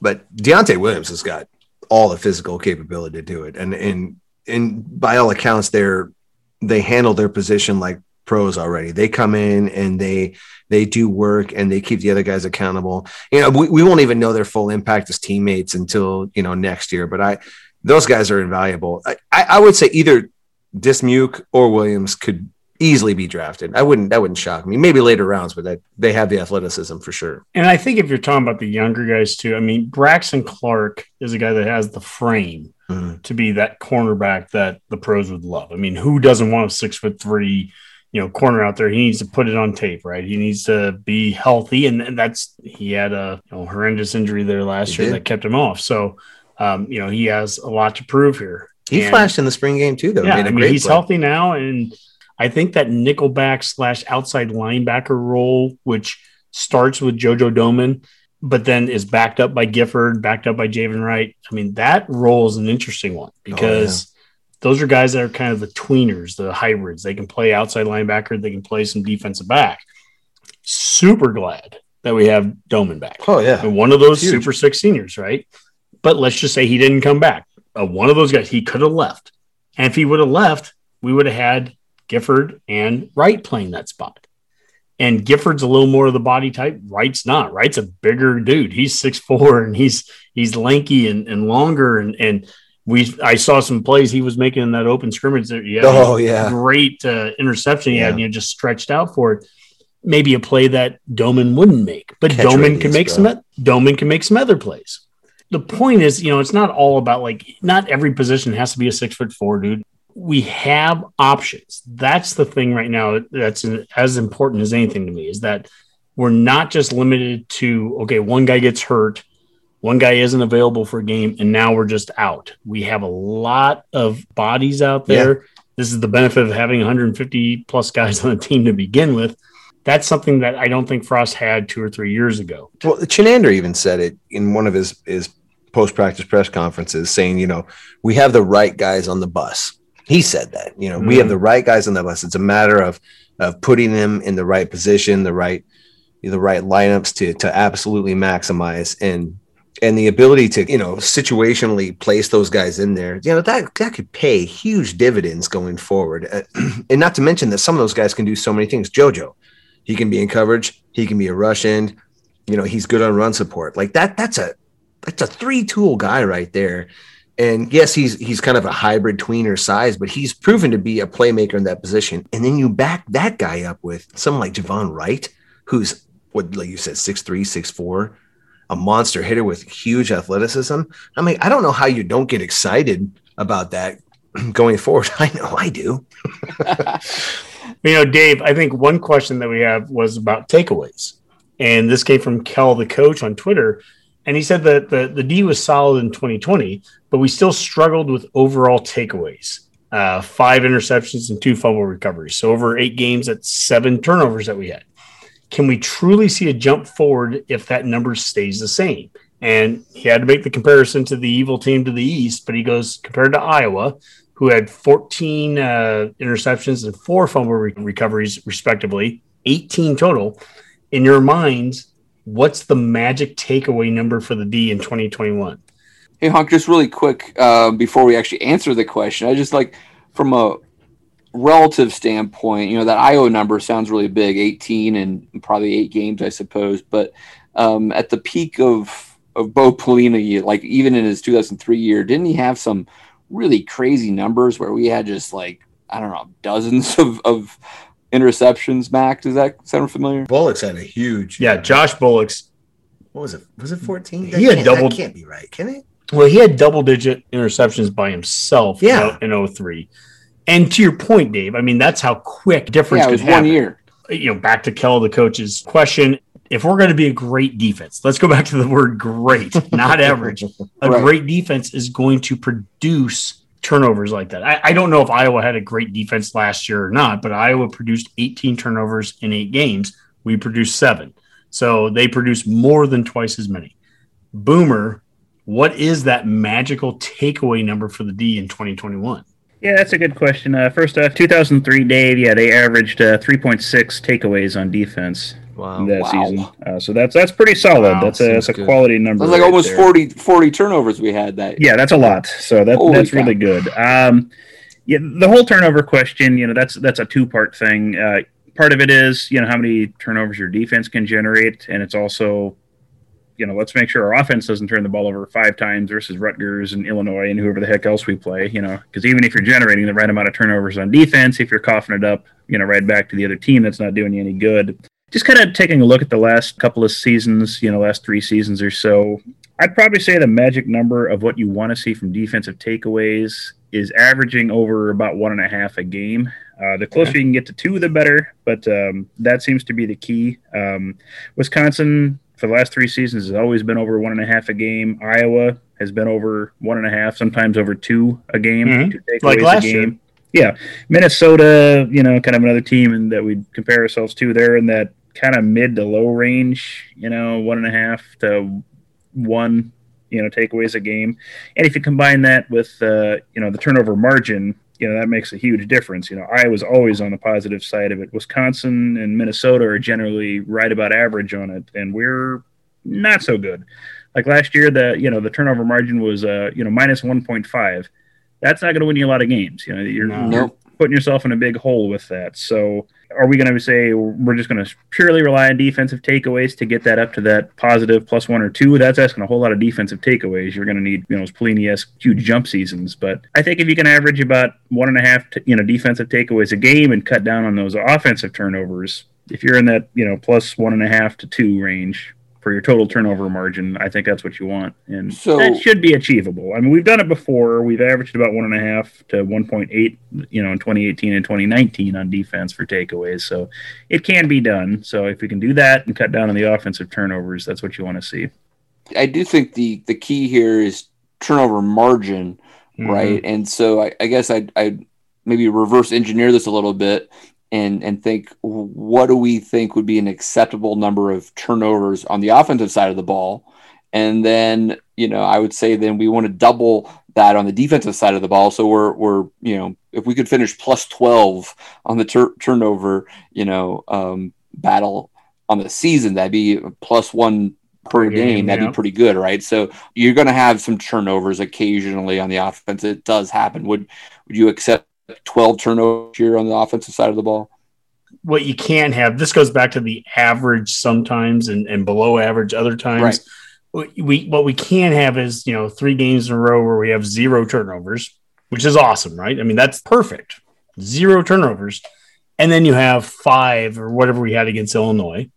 But Deontai Williams has got all the physical capability to do it. And and and by all accounts, they're they handle their position like pros already. They come in and they they do work and they keep the other guys accountable. You know, we, we won't even know their full impact as teammates until you know next year. But I those guys are invaluable. I, I, I would say either Dismuke or Williams could easily be drafted. I wouldn't that wouldn't shock me. Maybe later rounds, but that, they have the athleticism for sure. And I think if you're talking about the younger guys too, I mean, Braxton Clark is a guy that has the frame Mhm. to be that cornerback that the pros would love. I mean, who doesn't want a six foot three, you know, corner out there? He needs to put it on tape, right? He needs to be healthy, and, that's he had a you know, horrendous injury there last He year did. that kept him off. So, um, you know, he has a lot to prove here. He And- flashed in the spring game too, though. yeah, Made a I mean, he's play. healthy now, and I think that nickelback slash outside linebacker role, which starts with JoJo Domann, but then is backed up by Gifford, backed up by Javin Wright. I mean, that role is an interesting one because those are guys that are kind of the tweeners, the hybrids. They can play outside linebacker, they can play some defensive back. Super glad that we have Domann back. Oh yeah. And one of those Huge. Super Six seniors, right? But let's just say he didn't come back. Uh, one of those guys, he could have left. And if he would have left, we would have had Gifford and Wright playing that spot. And Gifford's a little more of the body type. Wright's not. Wright's a bigger dude. He's six four and he's he's lanky and, and longer. And and we I saw some plays he was making in that open scrimmage. There, yeah, Oh yeah. great uh, interception he had, Yeah. and you just stretched out for it. Maybe a play that Domann wouldn't make, but Catch Domann can make bro. some. Domann can make some other plays. The point is, you know, it's not all about like not every position has to be a six foot four dude. We have options. That's the thing right now. That's as important as anything to me is that we're not just limited to okay, one guy gets hurt, one guy isn't available for a game, and now we're just out. We have a lot of bodies out there. This is the benefit of having 150 plus guys on the team to begin with. That's something that I don't think Frost had two or three years ago. Well, Chinander even said it in one of his his post practice press conferences, saying, you know, we have the right guys on the bus. He said that, you know, we have the right guys on the bus. It's a matter of of putting them in the right position, the right the right lineups to to absolutely maximize and and the ability to you know situationally place those guys in there. You know that that could pay huge dividends going forward. Uh, and not to mention that some of those guys can do so many things. Jojo he can be in coverage. He can be a rush end. You know he's good on run support. Like that that's a that's a three tool guy right there and yes he's he's kind of a hybrid tweener size but he's proven to be a playmaker in that position and then you back that guy up with someone like Javin Wright who's what like you said six three six four a monster hitter with huge athleticism i mean i don't know how you don't get excited about that going forward i know i do You know, Dave, I think one question that we have was about takeaways. And this came from Kel, the coach, on Twitter. And he said that the, the D was solid in 2020, but we still struggled with overall takeaways. Uh, five interceptions and two fumble recoveries. So over eight games, that's seven turnovers that we had. Can we truly see a jump forward if that number stays the same? And he had to make the comparison to the evil team to the east, but he goes compared to Iowa, who had 14 uh, interceptions and four fumble re- recoveries, respectively, 18 total. In your minds, what's the magic takeaway number for the D in 2021? Hey, Hunk, just really quick uh, before we actually answer the question, I just like from a relative standpoint, you know, that Iowa number sounds really big 18 and probably eight games, I suppose. But um, at the peak of, of Bo Pelini, you- like even in his 2003 year, didn't he have some really crazy numbers where we had just like, I don't know, dozens of, of interceptions, Mac? Does that sound familiar? bullocks had a huge Yeah, Josh Bullock's. what was it was it 14 He had doubled- can't be right can it Well, he had double digit interceptions by himself Yeah. in 03. And to your point, Dave, I mean, that's how quick difference Yeah, it could was one happen. year. Uh, you know, back to Kel, the coach's question. If we're going to be a great defense, let's go back to the word great, not average. A Right. great defense is going to produce turnovers like that. I, I don't know if Iowa had a great defense last year or not, but Iowa produced 18 turnovers in eight games. We produced seven. So they produced more than twice as many. Boomer, what is that magical takeaway number for the D in 2021? Yeah, that's a good question. Uh, first off, 2003, Dave. Yeah, they averaged uh, 3.6 takeaways on defense wow that Wow. season. Uh, so that's that's pretty solid. Wow, that's a that's a good. quality number. That's like right almost there. 40, 40 turnovers we had that Yeah, that's a lot. So that Holy that's cow. really good. Um, yeah, the whole turnover question, you know, that's that's a two part thing. Uh, part of it is, you know, how many turnovers your defense can generate, and it's also, you know, let's make sure our offense doesn't turn the ball over five times versus Rutgers and Illinois and whoever the heck else we play. You know, because even if you're generating the right amount of turnovers on defense, if you're coughing it up, you know, right back to the other team, that's not doing you any good. Just kind of taking a look at the last couple of seasons, you know, last three seasons or so, I'd probably say the magic number of what you want to see from defensive takeaways is averaging over about one and a half a game. Uh, the closer you can get to two, the better. But um, that seems to be the key. Um, Wisconsin, for the last three seasons, has always been over one and a half a game. Iowa has been over one and a half, sometimes over two a game. Mhm. Two takeaways Like last a year. Yeah, Minnesota, you know, kind of another team and that we'd compare ourselves to. They're in that kind of mid to low range, you know, one and a half to one, you know, takeaways a game. And if you combine that with, uh, you know, the turnover margin, you know, that makes a huge difference. You know, I was always on the positive side of it. Wisconsin and Minnesota are generally right about average on it, and we're not so good. Like last year, the you know the turnover margin was uh you know minus one point five. That's not going to win you a lot of games. You know, you're, No. you're putting yourself in a big hole with that. So, are we going to say we're just going to purely rely on defensive takeaways to get that up to that positive plus one or two? That's asking a whole lot of defensive takeaways. You're going to need, you know, Pelini-esque huge jump seasons. But I think if you can average about one and a half, t- you know, defensive takeaways a game and cut down on those offensive turnovers, if you're in that, you know, plus one and a half to two range for your total turnover margin, I think that's what you want, and So- that should be achievable. I mean, we've done it before. We've averaged about one and a half to one point eight, you know, in 2018 and 2019 on defense for takeaways. So it can be done. So if we can do that and cut down on the offensive turnovers, that's what you want to see. I do think the the key here is turnover margin, Mhm. right? And so I, I guess I'd, I'd maybe reverse engineer this a little bit and and think what do we think would be an acceptable number of turnovers on the offensive side of the ball, and then you know I would say then we want to double that on the defensive side of the ball. So we're we're you know if we could finish plus twelve on the tur- turnover you know um, battle on the season, that'd be plus one per Per game. game, That'd yeah. be pretty good, right? So you're going to have some turnovers occasionally on the offense. It does happen. Would would you accept 12 turnovers here on the offensive side of the ball? what you can have this goes back to the average sometimes and, and below average other times. What we what we can have is you know three games in a row where we have zero turnovers which is awesome right? I mean that's perfect. Zero turnovers. And then you have five or whatever we had against illinois.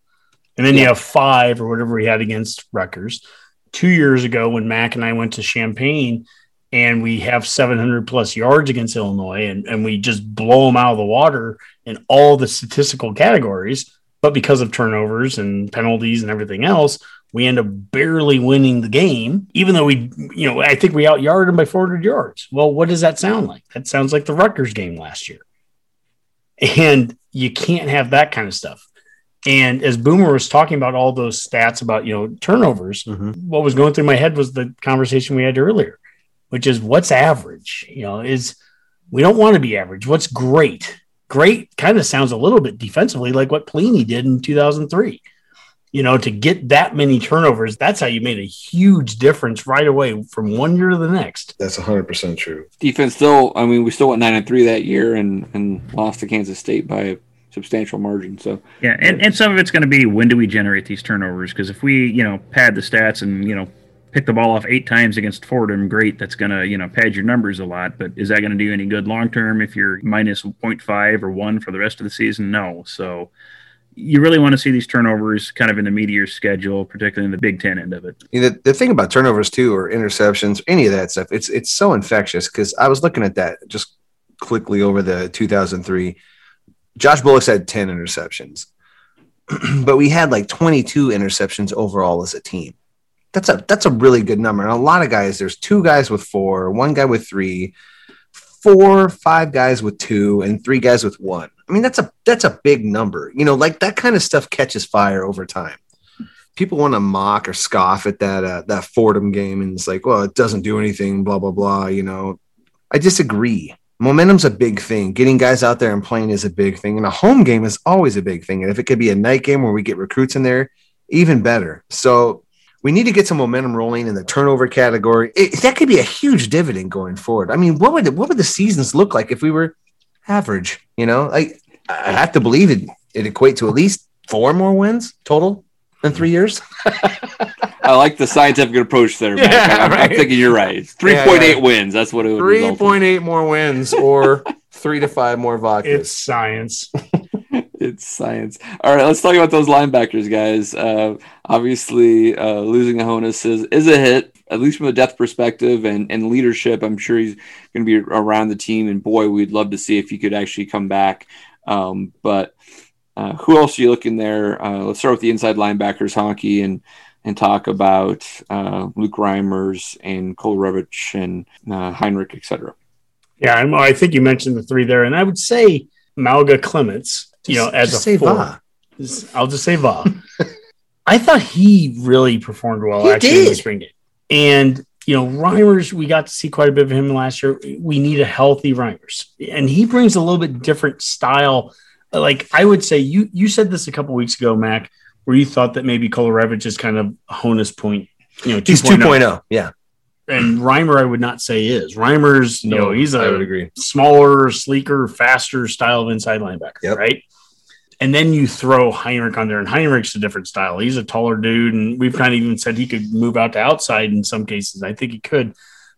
And then you have five or whatever we had against Rutgers. Two years ago, when Mac and I went to Champaign, and we have 700 plus yards against Illinois, and, and we just blow them out of the water in all the statistical categories. But because of turnovers and penalties and everything else, we end up barely winning the game, even though we, you know, I think we out yarded them by 400 yards. Well, what does that sound like? That sounds like the Rutgers game last year. And you can't have that kind of stuff. And as Boomer was talking about all those stats about, you know, turnovers, Mhm. what was going through my head was the conversation we had earlier, which is what's average? You know, is we don't want to be average. What's great? Great kind of sounds a little bit defensively like what Pelini did in 2003. You know, to get that many turnovers, that's how you made a huge difference right away from one year to the next. That's 100% true. Defense still, I mean, we still went nine and three that year and and lost to Kansas State by a substantial margin. So Yeah, and, and some of it's going to be when do we generate these turnovers? Because if we, you know, pad the stats and you know pick the ball off eight times against Fordham, great. That's going to you know pad your numbers a lot. But is that going to do any good long term if you're minus 0.5 or one for the rest of the season? No. So you really want to see these turnovers kind of in the meteor schedule, particularly in the Big Ten end of it. Know, the, the thing about turnovers too, or interceptions, any of that stuff, it's it's so infectious. Because I was looking at that just quickly over the 2003. Josh Bullocks had 10 interceptions, but we had like 22 interceptions overall as a team. That's a that's a really good number. And a lot of guys, there's two guys with four, one guy with three, four, five guys with two, and three guys with one. I mean, that's a that's a big number. You know, like that kind of stuff catches fire over time people want to mock or scoff at that uh, that Fordham game, and it's like, well, it doesn't do anything, blah blah blah. You know, I disagree. Momentum's a big thing. Getting guys out there and playing is a big thing, and a home game is always a big thing. And if it could be a night game where we get recruits in there, even better. So we need to get some momentum rolling in the turnover category. It, that could be a huge dividend going forward. I mean, what would what would the seasons look like if we were average? You know, like I have to believe it. It equate to at least four more wins total in three years. I like the scientific approach there. Mac. Yeah, I'm, I'm thinking you're right. Three Yeah, point eight yeah. wins. That's what it would Three result in. point eight more wins, or three to five more vodkas. It's science. It's science. All right, let's talk about those linebackers, guys. Uh, obviously, uh, losing Ahonis is, is a hit, at least from a depth perspective and, and leadership. I'm sure he's going to be around the team, and boy, we'd love to see if he could actually come back. Um, but uh, who else are you looking there? Uh, let's start with the inside linebackers, Honky, and and talk about uh, Luke Reimers and Kolarevic and uh, Heinrich, etc. Yeah, I'm- I think you mentioned the three there, and I would say Mauga Clements. You know, as Just a say four. Va. I'll just say Va. I thought he really performed well He actually in the spring game. And you know, Reimers, we got to see quite a bit of him last year. We need a healthy Reimers, and he brings a little bit different style. Like I would say, you you said this a couple weeks ago, Mac, where you thought that maybe Kolarevic is kind of a Honas point. You know, He's 2.0. 2.0. Yeah. and Reimer, I would not say is. Reimer's, you know, he's I would a agree. smaller, sleeker, faster style of inside linebacker, Yep. right? And then you throw Heinrich on there, and Heinrich's a different style. He's a taller dude, and we've kind of even said he could move out to outside in some cases. I think he could,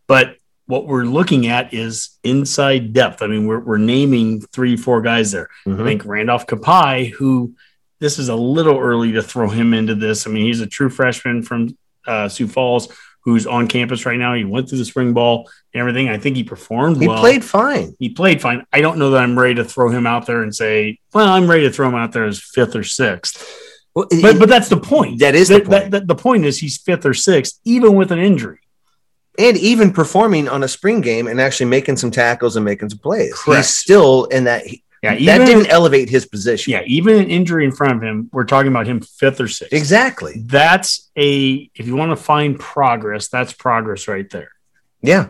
but what we're looking at is inside depth. I mean, we're, we're naming three, four guys there. I Mhm. think Randolph Kpai, who this is a little early to throw him into this. I mean, he's a true freshman from uh, Sioux Falls who's on campus right now. He went through the spring ball and everything. I think he performed He well. played fine. He played fine. I don't know that I'm ready to throw him out there and say, well, I'm ready to throw him out there as fifth or sixth. Well, But but that's the point. That is the that- point. that- the point is he's fifth or sixth, even with an injury. and even performing on a spring game and actually making some tackles and making some plays. Correct. He's still in that. Yeah, that didn't elevate his position. yeah, even an injury in front of him, we're talking about him fifth or sixth. Exactly. That's a if you want to find progress, that's progress right there. Yeah.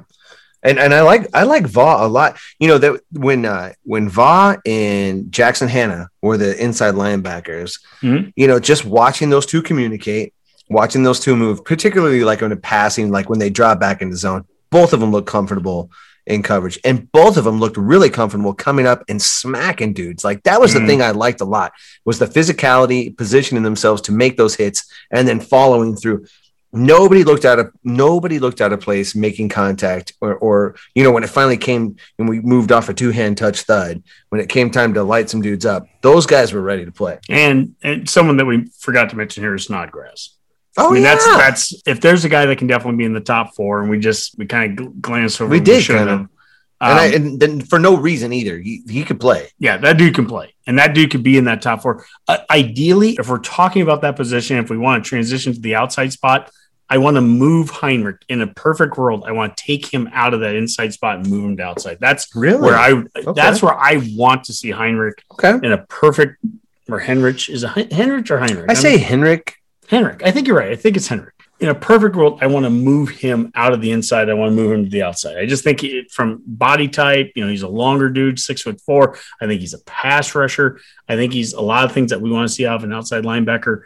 And and I like I like Va a lot. You know that when uh when Va and Jackson Hanna were the inside linebackers, Mhm. you know, just watching those two communicate, watching those two move, particularly like when the passing, like when they drop back into zone, both of them look comfortable in coverage, and both of them looked really comfortable coming up and smacking dudes. Like that was the Mhm. thing I liked a lot was the physicality, positioning themselves to make those hits, and then following through nobody looked out of nobody looked out of place making contact or or you know when it finally came and we moved off a two-hand touch thud when it came time to light some dudes up those guys were ready to play And and someone that we forgot to mention here is Snodgrass. Oh I mean, yeah that's that's if there's a guy that can definitely be in the top four, and we just we kind of gl- glanced over. We did kinda. have. and, I, Um, and then for no reason either he, he could play yeah, that dude can play, and that dude could be in that top four. Uh, ideally, if we're talking about that position, if we want to transition to the outside spot, I want to move Heinrich in a perfect world. I want to take him out of that inside spot and move him to outside. That's really where I. That's where I want to see Heinrich okay in a perfect. Or Henrich is it Hen- Henrich or Heinrich? i say henrik Henrik. I think you're right. I think it's Henrik. In a perfect world, I want to move him out of the inside. I want to move him to the outside. I just think it, from body type, you know, he's a longer dude, six foot four. I think he's a pass rusher. I think he's a lot of things that we want to see out of an outside linebacker.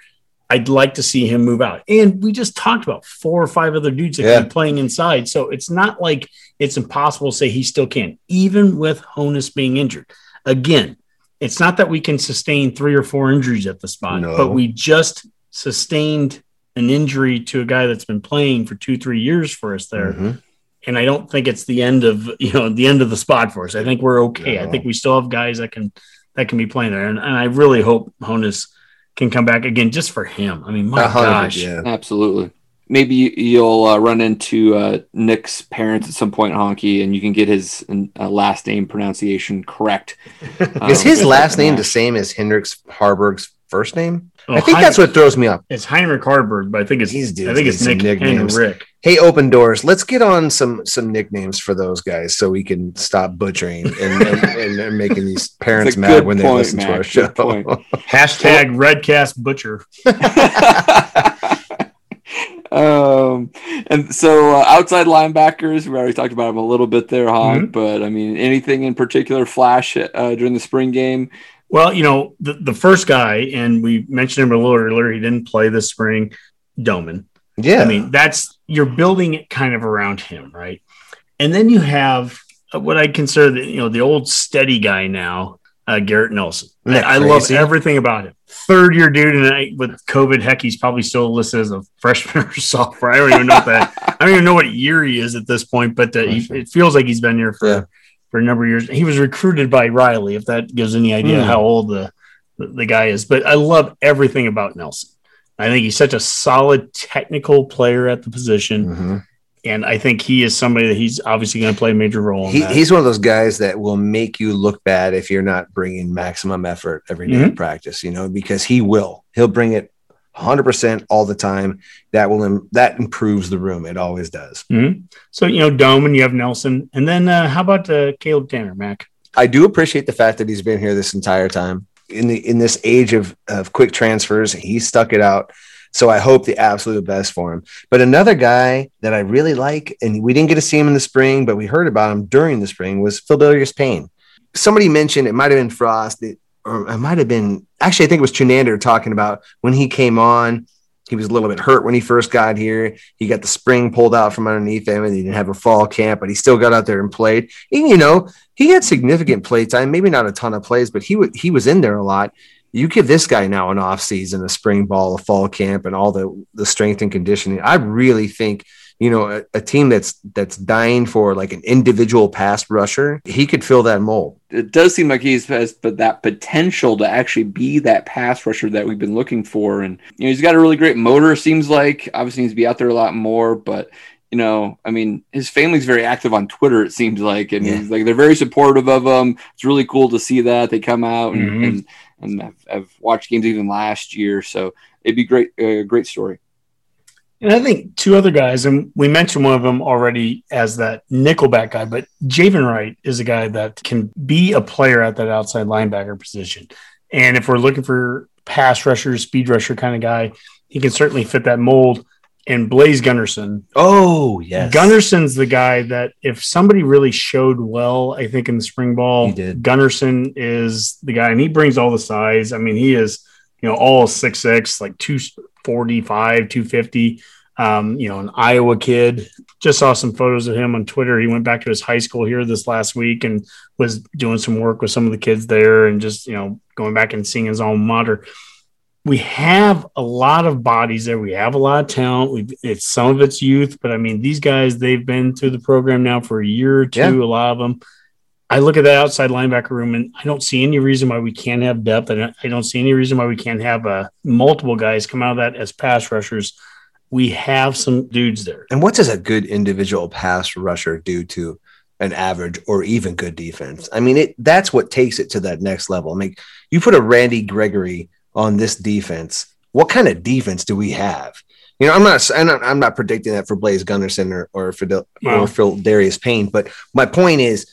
I'd like to see him move out. And we just talked about four or five other dudes that Yeah. can playing inside. So it's not like it's impossible to say he still can, even with Honas being injured. Again, it's not that we can sustain three or four injuries at the spot, No. but we just sustained an injury to a guy that's been playing for two, three years for us there. Mhm. And I don't think it's the end of you know the end of the spot for us. I think we're okay. I think we still have guys that can that can be playing there, and, and I really hope Honas can come back again just for him. I mean, my A hundred, gosh, yeah Absolutely. Maybe you- you'll uh, run into uh, Nick's parents at some point, Honky, and you can get his uh, last name pronunciation correct. Um, is his last name the same as hendrix Haarberg's first name Well, i think Hein- that's what throws me up it's Heinrich Haarberg, but I think it's These dudes I think it's Nick nicknames. Henrik. Hey, open doors. Let's get on some some nicknames for those guys so we can stop butchering and, and, and, and making these parents mad when they point, listen to our show. Hashtag Redcast Butcher. um, and so uh, outside linebackers, we already talked about them a little bit there, Honk. Mhm. But I mean, anything in particular flash uh, during the spring game? Well, you know, the, the first guy, and we mentioned him a little earlier, he didn't play this spring, Domann. yeah, I mean, that's you're building it kind of around him, right? And then you have uh, what I consider the you know the old steady guy now, uh, Garrett Nelson. I, I love everything about him. Third year dude, and I, with COVID, heck, he's probably still listed as a freshman or sophomore. I don't even know what that. I don't even know what year he is at this point, but uh, he, it feels like he's been here for Yeah. For a number of years. He was recruited by Riley, if that gives any idea Hmm. how old the, the the guy is. But I love everything about Nelson. I think he's such a solid technical player at the position, Mhm. and I think he is somebody that he's obviously going to play a major role. In he, he's one of those guys that will make you look bad if you're not bringing maximum effort every day Mm-hmm. in practice. You know, because he will. He'll bring it 100 percent all the time. That will im- that improves the room. It always does. Mhm. So you know, Dome, and you have Nelson, and then uh, how about uh, Caleb Tannor, Mac? I do appreciate the fact that he's been here this entire time. in the in this age of of quick transfers, he stuck it out. So I hope the absolute best for him. But another guy that I really like, and we didn't get to see him in the spring, but we heard about him during the spring, was Pheldarius Payne. Somebody mentioned it might have been Frost, or it might have been actually I think it was Chinander talking about when he came on he was a little bit hurt when he first got here. He got the spring pulled out from underneath him, and he didn't have a fall camp, but he still got out there and played. And you know, he had significant play time, maybe not a ton of plays, but he w- he was in there a lot. You give this guy now an off season, a spring ball, a fall camp, and all the the strength and conditioning. I really think you know a, a, team that's that's dying for like an individual pass rusher he could fill that mold it does seem like he's has but that potential to actually be that pass rusher that we've been looking for and you know he's got a really great motor seems like obviously needs to be out there a lot more but you know, I mean, his family's very active on Twitter. It seems like, and yeah. like they're very supportive of him. It's really cool to see that they come out and mm-hmm. and, and I've, I've, watched games even last year, so it'd be great, a uh, great story. And I think two other guys, and we mentioned one of them already as that nickelback guy, but Javin Wright is a guy that can be a player at that outside linebacker position. And if we're looking for pass rusher, speed rusher kind of guy, he can certainly fit that mold. And Blaise Gunnerson. Oh, yes. Gunnerson's the guy that if somebody really showed well, I think in the spring ball, Gunnerson is the guy, and he brings all the size. I mean, he is, you know, all six six, like 245, 250. Um, you know, an Iowa kid. Just saw some photos of him on Twitter. He went back to his high school here this last week and was doing some work with some of the kids there and just, you know, going back and seeing his alma mater. We have a lot of bodies there. We have a lot of talent. We've, it's some of it's youth, but I mean, these guys, they've been through the program now for a year or two, yeah. a lot of them. I look at that outside linebacker room and I don't see any reason why we can't have depth. And I don't see any reason why we can't have uh, multiple guys come out of that as pass rushers. We have some dudes there. And what does a good individual pass rusher do to an average or even good defense? I mean, it that's what takes it to that next level. I mean, you put a Randy Gregory on this defense. What kind of defense do we have? You know, I'm not, I'm not, I'm not predicting that for Blaise Gunnerson or or Fidel, wow. or Pheldarius Payne, but my point is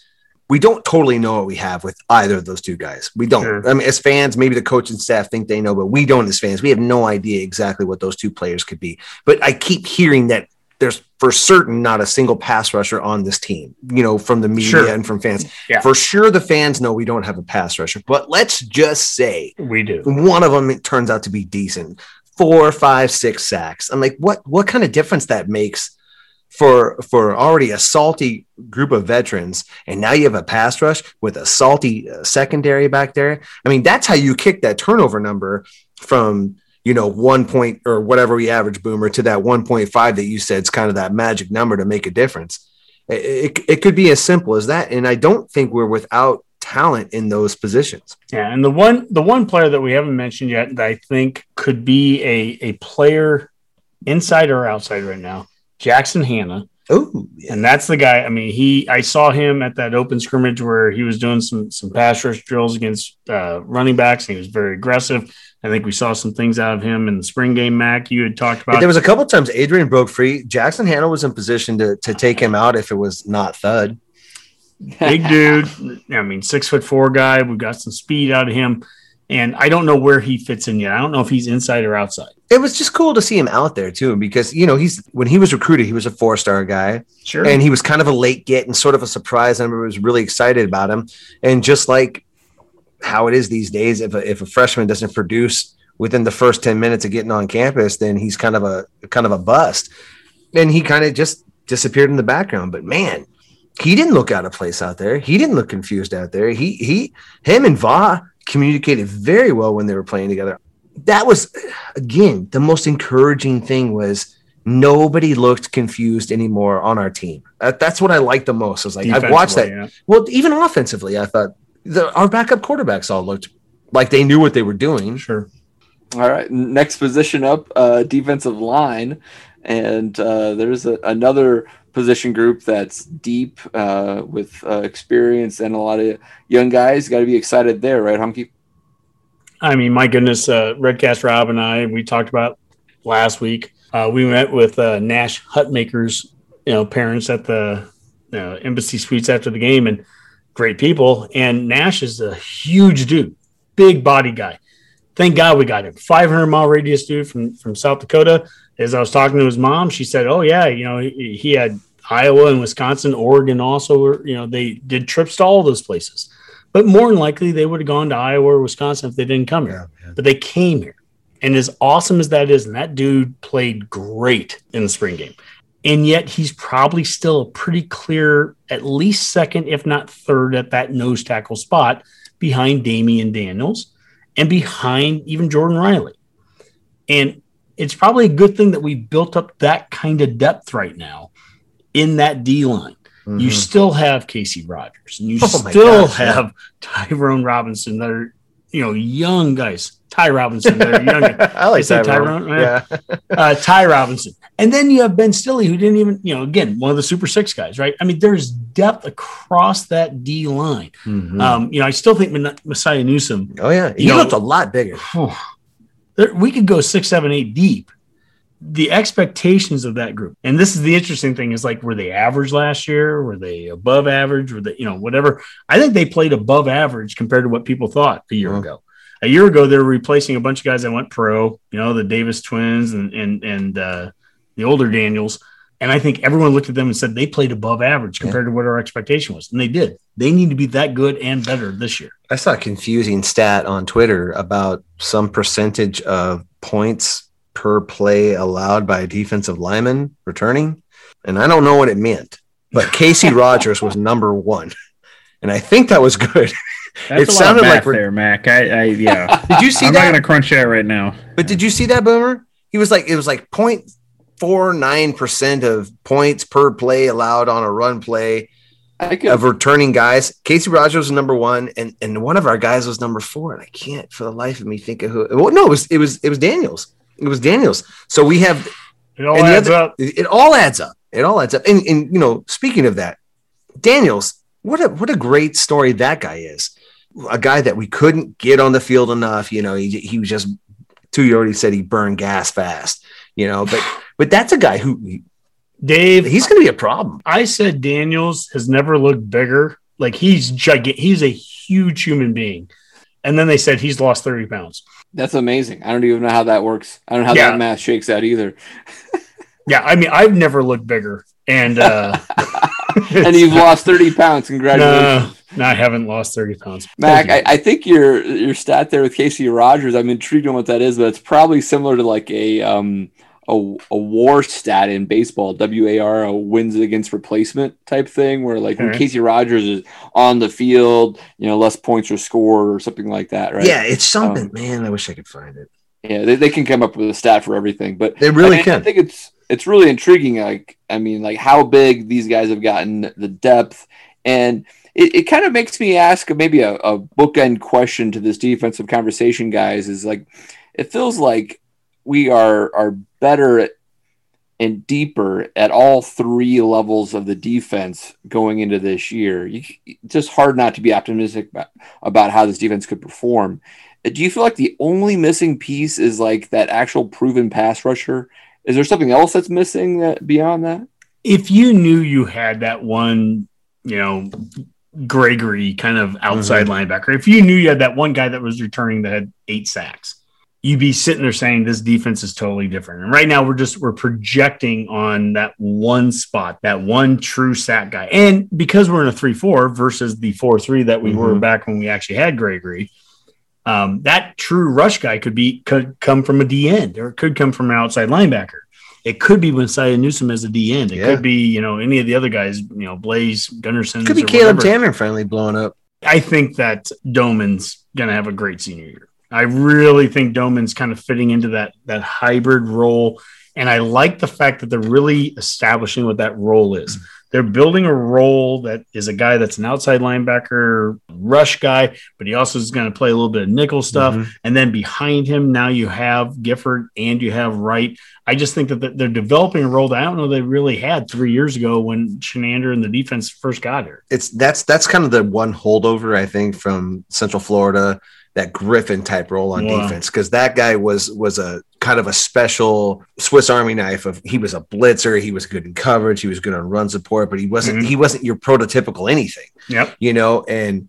we don't totally know what we have with either of those two guys. We don't. Sure. I mean, as fans, maybe the coaching staff think they know, but we don't as fans. We have no idea exactly what those two players could be. But I keep hearing that there's for certain not a single pass rusher on this team, you know, from the media sure. and from fans. Yeah. For sure, the fans know we don't have a pass rusher, but let's just say we do. One of them it turns out to be decent. Four, five, six sacks. I'm like, what what kind of difference that makes for for already a salty group of veterans and now you have a pass rush with a salty uh, secondary back there. I mean that's how you kick that turnover number from you know one point or whatever we average boomer to that 1.5 that you said is kind of that magic number to make a difference. It, it, it could be as simple as that and i don't think we're without talent in those positions. Yeah and the one the one player that we haven't mentioned yet that i think could be a a player inside or outside right now Jackson Hannah. Oh, yeah. and that's the guy. I mean, he. I saw him at that open scrimmage where he was doing some some pass rush drills against uh, running backs, and he was very aggressive. I think we saw some things out of him in the spring game. Mac, you had talked about. There was a couple times Adrian broke free. Jackson Hannah was in position to to take him out if it was not Thud. Big dude. I mean, six foot four guy. We've got some speed out of him. And I don't know where he fits in yet. I don't know if he's inside or outside. It was just cool to see him out there too, because you know he's when he was recruited, he was a four star guy, sure, and he was kind of a late get and sort of a surprise. And I was really excited about him, and just like how it is these days, if a, if a freshman doesn't produce within the first ten minutes of getting on campus, then he's kind of a kind of a bust, and he kind of just disappeared in the background. But man, he didn't look out of place out there. He didn't look confused out there. He he him and Va communicated very well when they were playing together. That was again the most encouraging thing was nobody looked confused anymore on our team. That, that's what I liked the most. I was like, I've watched that. Yeah. Well, even offensively, I thought the, our backup quarterbacks all looked like they knew what they were doing. Sure. All right, next position up, uh, defensive line, and uh, there's a, another position group that's deep uh, with uh, experience and a lot of young guys. Got to be excited there, right, Hunky? I mean, my goodness, uh, Redcast Rob and I, we talked about last week. Uh, we met with uh, Nash Hutmacher's, you know, parents at the Embassy Suites after the game, and great people. And Nash is a huge dude. big body guy. Thank God we got him. 500 mile radius dude from, from South Dakota. As I was talking to his mom, she said, Oh, yeah, you know, he, he had Iowa and Wisconsin, Oregon also, were, you know, they did trips to all those places. But more than likely, they would have gone to Iowa or Wisconsin if they didn't come here. But they came here. And as awesome as that is, and that dude played great in the spring game. And yet he's probably still a pretty clear, at least second, if not third, at that nose tackle spot behind Damion Daniels and behind even Jordan Riley. And it's probably a good thing that we built up that kind of depth right now in that D line. Mm-hmm. You still have Casey Rogers and you oh still gosh, have yeah. Tyrone Robinson that are, you know, young guys. Ty Robinson, they're young. I like Tyrone. Tyrone. Yeah. uh, Ty Robinson. And then you have Ben Stille, who didn't even, you know, again, one of the super six guys, right? I mean, there's depth across that D line. Mm-hmm. Um, you know, I still think Messiah Newsom. Oh, yeah. He looked a lot bigger. There, we could go six, seven, eight deep. The expectations of that group and this is the interesting thing is like were they average last year? Were they above average? Were they you know whatever. I think they played above average compared to what people thought a year mm-hmm. ago. A year ago they were replacing a bunch of guys that went pro you know the davis twins and and and uh, the older daniels and i think everyone looked at them and said they played above average compared yeah. to what our expectation was and they did they need to be that good and better this year i saw a confusing stat on twitter about some percentage of points per play allowed by a defensive lineman returning. And I don't know what it meant, but Casey Rogers was number one. And I think that was good. That's it sounded like there, Mac. I, I yeah. did you see I'm that? I'm not gonna crunch that right now. But did you see that, Boomer? He was like, it was like 0.49 percent of points per play allowed on a run play of returning guys. Casey Rogers was number one, and and one of our guys was number four. And I can't for the life of me think of who. Well, no, it was it was it was Daniels. It was Daniels. So we have it all adds other, up. It all adds up. It all adds up. And, and you know, speaking of that, Daniels, what a what a great story that guy is. A guy that we couldn't get on the field enough. You know, he he was just too. You already said he burned gas fast. You know, but but that's a guy who Dave. He's going to be a problem. I said Daniels has never looked bigger. Like he's gigantic. He's a huge human being. And then they said he's lost 30 pounds. That's amazing. I don't even know how that works. I don't know how yeah. that math shakes out either. yeah, I mean, I've never looked bigger, and uh, and you've lost thirty pounds. Congratulations. No, no, I haven't lost thirty pounds. Mac, I, I, think your your stat there with Casey Rogers. I'm intrigued on what that is, but it's probably similar to like a um a, a war stat in baseball, WAR, a wins against replacement type thing, where like when Casey Rogers is on the field, you know, less points are scored or something like that, right? Yeah, it's something. Um, Man, I wish I could find it. Yeah, they, they can come up with a stat for everything, but they really I mean, can. I think it's it's really intriguing. Like, I mean, like how big these guys have gotten, the depth, and it, it kind of makes me ask maybe a, a bookend question to this defensive conversation, guys. Is like, it feels like we are are better and deeper at all three levels of the defense going into this year. You, just hard not to be optimistic about, about how this defense could perform. Do you feel like the only missing piece is like that actual proven pass rusher? Is there something else that's missing that beyond that? If you knew you had that one, you know, Gregory kind of outside mm-hmm. linebacker, if you knew you had that one guy that was returning that had eight sacks, you'd be sitting there saying this defense is totally different. And right now we're just we're projecting on that one spot, that one true sack guy. And because we're in a 3-4 versus the 4-3 that we mm-hmm. were back when we actually had Gregory, um, that true rush guy could be could come from a D end or it could come from an outside linebacker. It could be Messiah Newsom as a D end. It yeah. could be, you know, any of the other guys, you know, Blaise Gunnerson. Could be Caleb Tannor finally blowing up. I think that Domann's gonna have a great senior year. I really think Domann's kind of fitting into that that hybrid role, and I like the fact that they're really establishing what that role is. They're building a role that is a guy that's an outside linebacker, rush guy, but he also is going to play a little bit of nickel stuff. Mm-hmm. And then behind him, now you have Gifford and you have Wright. I just think that they're developing a role that I don't know they really had three years ago when Chinander and the defense first got here. It's that's that's kind of the one holdover I think from Central Florida that Griffin type role on wow. defense because that guy was was a kind of a special Swiss Army knife of he was a blitzer, he was good in coverage, he was good on run support, but he wasn't mm-hmm. he wasn't your prototypical anything. Yep. You know, and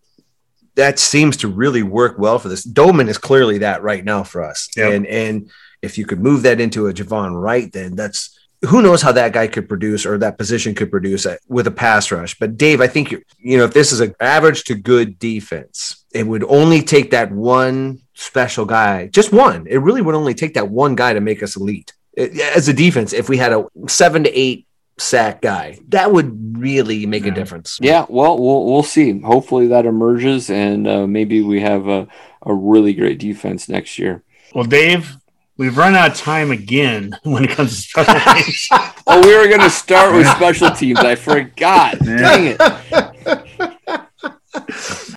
that seems to really work well for this. Domann is clearly that right now for us. Yep. And and if you could move that into a Javin Wright, then that's who knows how that guy could produce or that position could produce with a pass rush. But Dave, I think you you know if this is an average to good defense, it would only take that one special guy, just one. It really would only take that one guy to make us elite It- as a defense. If we had a seven to eight sack guy, that would really make a difference. Yeah, well, we'll we'll see. Hopefully that emerges, and uh, maybe we have a, a really great defense next year. Well, Dave, we've run out of time again when it comes to special teams. Oh, we were going to start with special teams. I forgot. Dang it.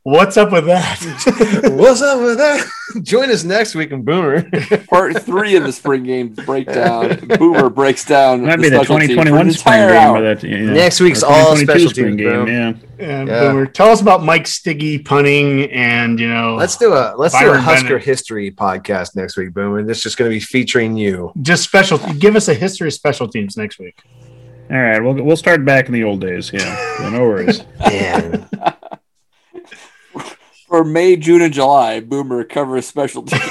What's up with that? What's up with that? Join us next week in Boomer. Part three of the spring game breakdown. Boomer breaks down. Might be the special teams for 2021 spring game. hour. Or that, yeah, Next week's all special spring teams, bro. Yeah. And Yeah. Boomer, tell us about Mike Stigge punting and you know Let's do a let's do a Husker Bennett. history podcast next week, Boomer. This is just going to be featuring you. just special. Give us a history of special teams next week. All right, we'll we'll start back in the old days. Yeah, Yeah, no worries. Man, For May, June, and July, Boomer covers special teams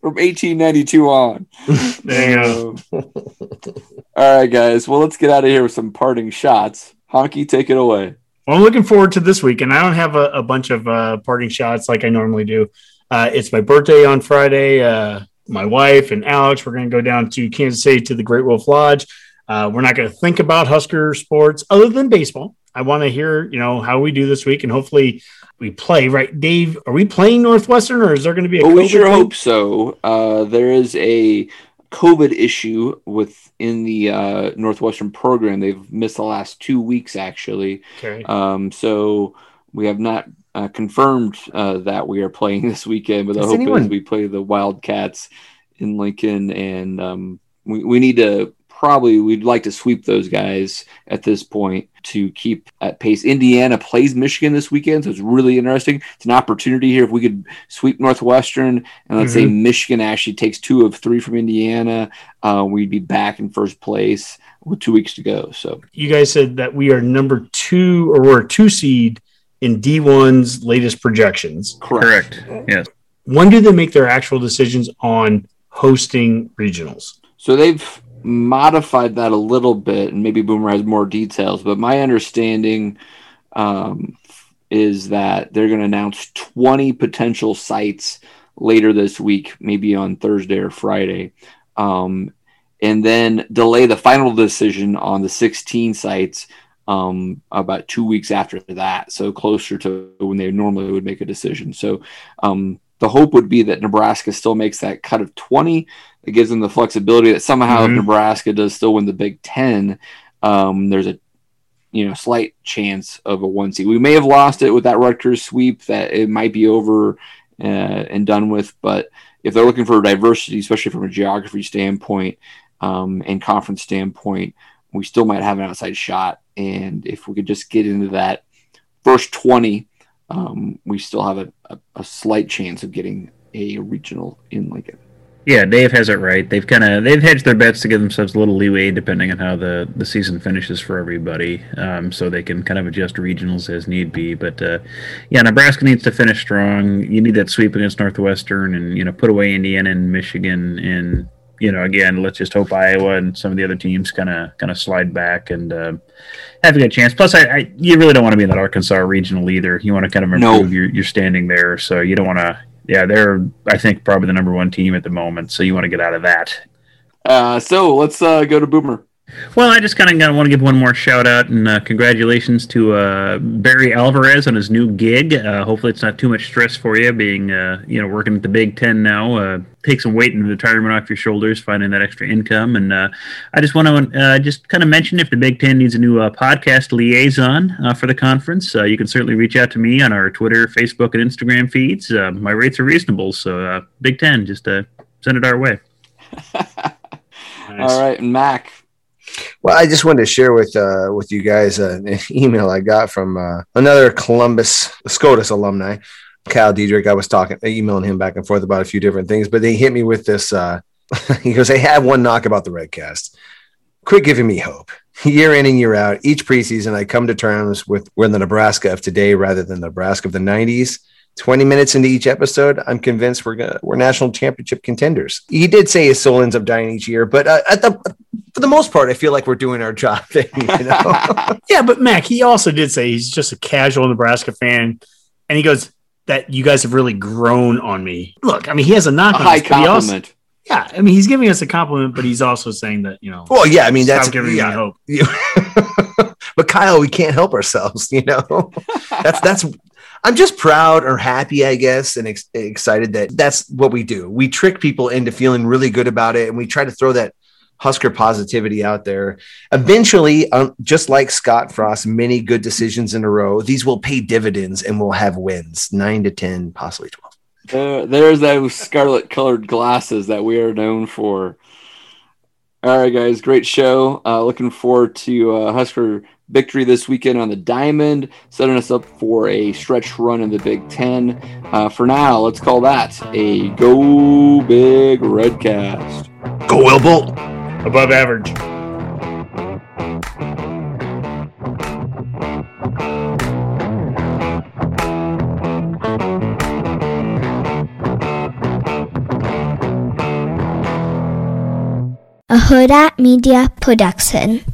from 1892 on. there you go. Um, all right, guys. Well, let's get out of here with some parting shots. Honky, take it away. Well, I'm looking forward to this week, and I don't have a, a bunch of uh, parting shots like I normally do. Uh, it's my birthday on Friday. Uh, my wife and Alex, we're going to go down to Kansas City to the Great Wolf Lodge. Uh, we're not going to think about Husker sports other than baseball. I want to hear, you know, how we do this week, and hopefully we play. Right, Dave? Are we playing Northwestern, or is there going to be a? Well, we COVID sure thing? hope so. Uh, there is a COVID issue within the uh, Northwestern program. They've missed the last two weeks, actually. Okay. Um, so we have not uh, confirmed uh, that we are playing this weekend, but the Does hope anyone- is we play the Wildcats in Lincoln, and um, we, we need to probably we'd like to sweep those guys at this point to keep at pace. Indiana plays Michigan this weekend, so it's really interesting. It's an opportunity here if we could sweep Northwestern, and let's say Michigan actually takes two of three from Indiana, uh, we'd be back in first place with two weeks to go. So you guys said that we are number two, or we're a two seed in D1's latest projections. correct. Correct. Yes. when do they make their actual decisions on hosting regionals? So they've modified that a little bit, and maybe Boomer has more details. But my understanding um, is that they're going to announce 20 potential sites later this week, maybe on Thursday or Friday, um, and then delay the final decision on the 16 sites um, about two weeks after that. So closer to when they normally would make a decision. So um, the hope would be that Nebraska still makes that cut of 20 it gives them the flexibility that somehow Mhm. if Nebraska does still win the Big Ten, um, there's a you know slight chance of a one seed. We may have lost it with that Rutgers sweep that it might be over uh, and done with, but if they're looking for diversity, especially from a geography standpoint um, and conference standpoint, we still might have an outside shot. And if we could just get into that first 20, um, we still have a, a, a slight chance of getting a regional in Lincoln. Yeah, Dave has it right. They've kind of they've hedged their bets to give themselves a little leeway depending on how the, the season finishes for everybody, um, so they can kind of adjust regionals as need be. But uh, yeah, Nebraska needs to finish strong. You need that sweep against Northwestern, and you know put away Indiana and Michigan, and you know again let's just hope Iowa and some of the other teams kind of kind of slide back and uh, have a good chance. Plus, I, I you really don't want to be in that Arkansas regional either. You want to kind of No. improve your, your standing there, so you don't want to yeah, they're I think probably the number one team at the moment, so you want to get out of that. Uh, so let's uh, go to Boomer. Well, I just kind of want to give one more shout out and uh, congratulations to uh, Barry Alvarez on his new gig. Uh, hopefully, it's not too much stress for you being uh, you know working at the Big Ten now. Uh, take some weight and retirement off your shoulders, finding that extra income. And uh, I just want to just kind of mention if the Big Ten needs a new podcast liaison for the conference, you can certainly reach out to me on our Twitter, Facebook, and Instagram feeds. My rates are reasonable, so Big Ten, just send it our way. Nice. All right, Mac. Well, I just wanted to share with uh, with you guys uh, an email I got from uh, another Columbus SCOTUS alumni, Cal Diedrich. I was talking, emailing him back and forth about a few different things, but they hit me with this. Uh, he goes, "I have one knock about the Redcast. Quit giving me hope." year in and year out, each preseason, I come to terms with we're the Nebraska of today rather than the Nebraska of the 90s. 20 minutes into each episode, I'm convinced we're gonna, we're national championship contenders. He did say his soul ends up dying each year, but uh, at the for the most part, I feel like we're doing our job. Thing, you know? yeah, but Mac, he also did say he's just a casual Nebraska fan, and he goes that you guys have really grown on me. Look, I mean, he has a knock A on high us, but also- compliment. yeah, I mean, he's giving us a compliment, but he's also saying that you know, well, yeah, I mean that's giving yeah. me hope. Yeah. but Kyle, we can't help ourselves, you know. that's that's. I'm just proud or happy, I guess, and ex- excited that that's what we do. We trick people into feeling really good about it, and we try to throw that Husker positivity out there. Eventually, um, just like Scott Frost, many good decisions in a row, these will pay dividends and we'll have wins nine to ten, possibly twelve. There, there's those scarlet colored glasses that we are known for. All right, guys, great show. Uh, looking forward to uh, Husker victory this weekend on the Diamond, setting us up for a stretch run in the Big Ten. Uh, for now, let's call that a Go Big Redcast. Go, Will Bolt. Above average. a Huda Media Production.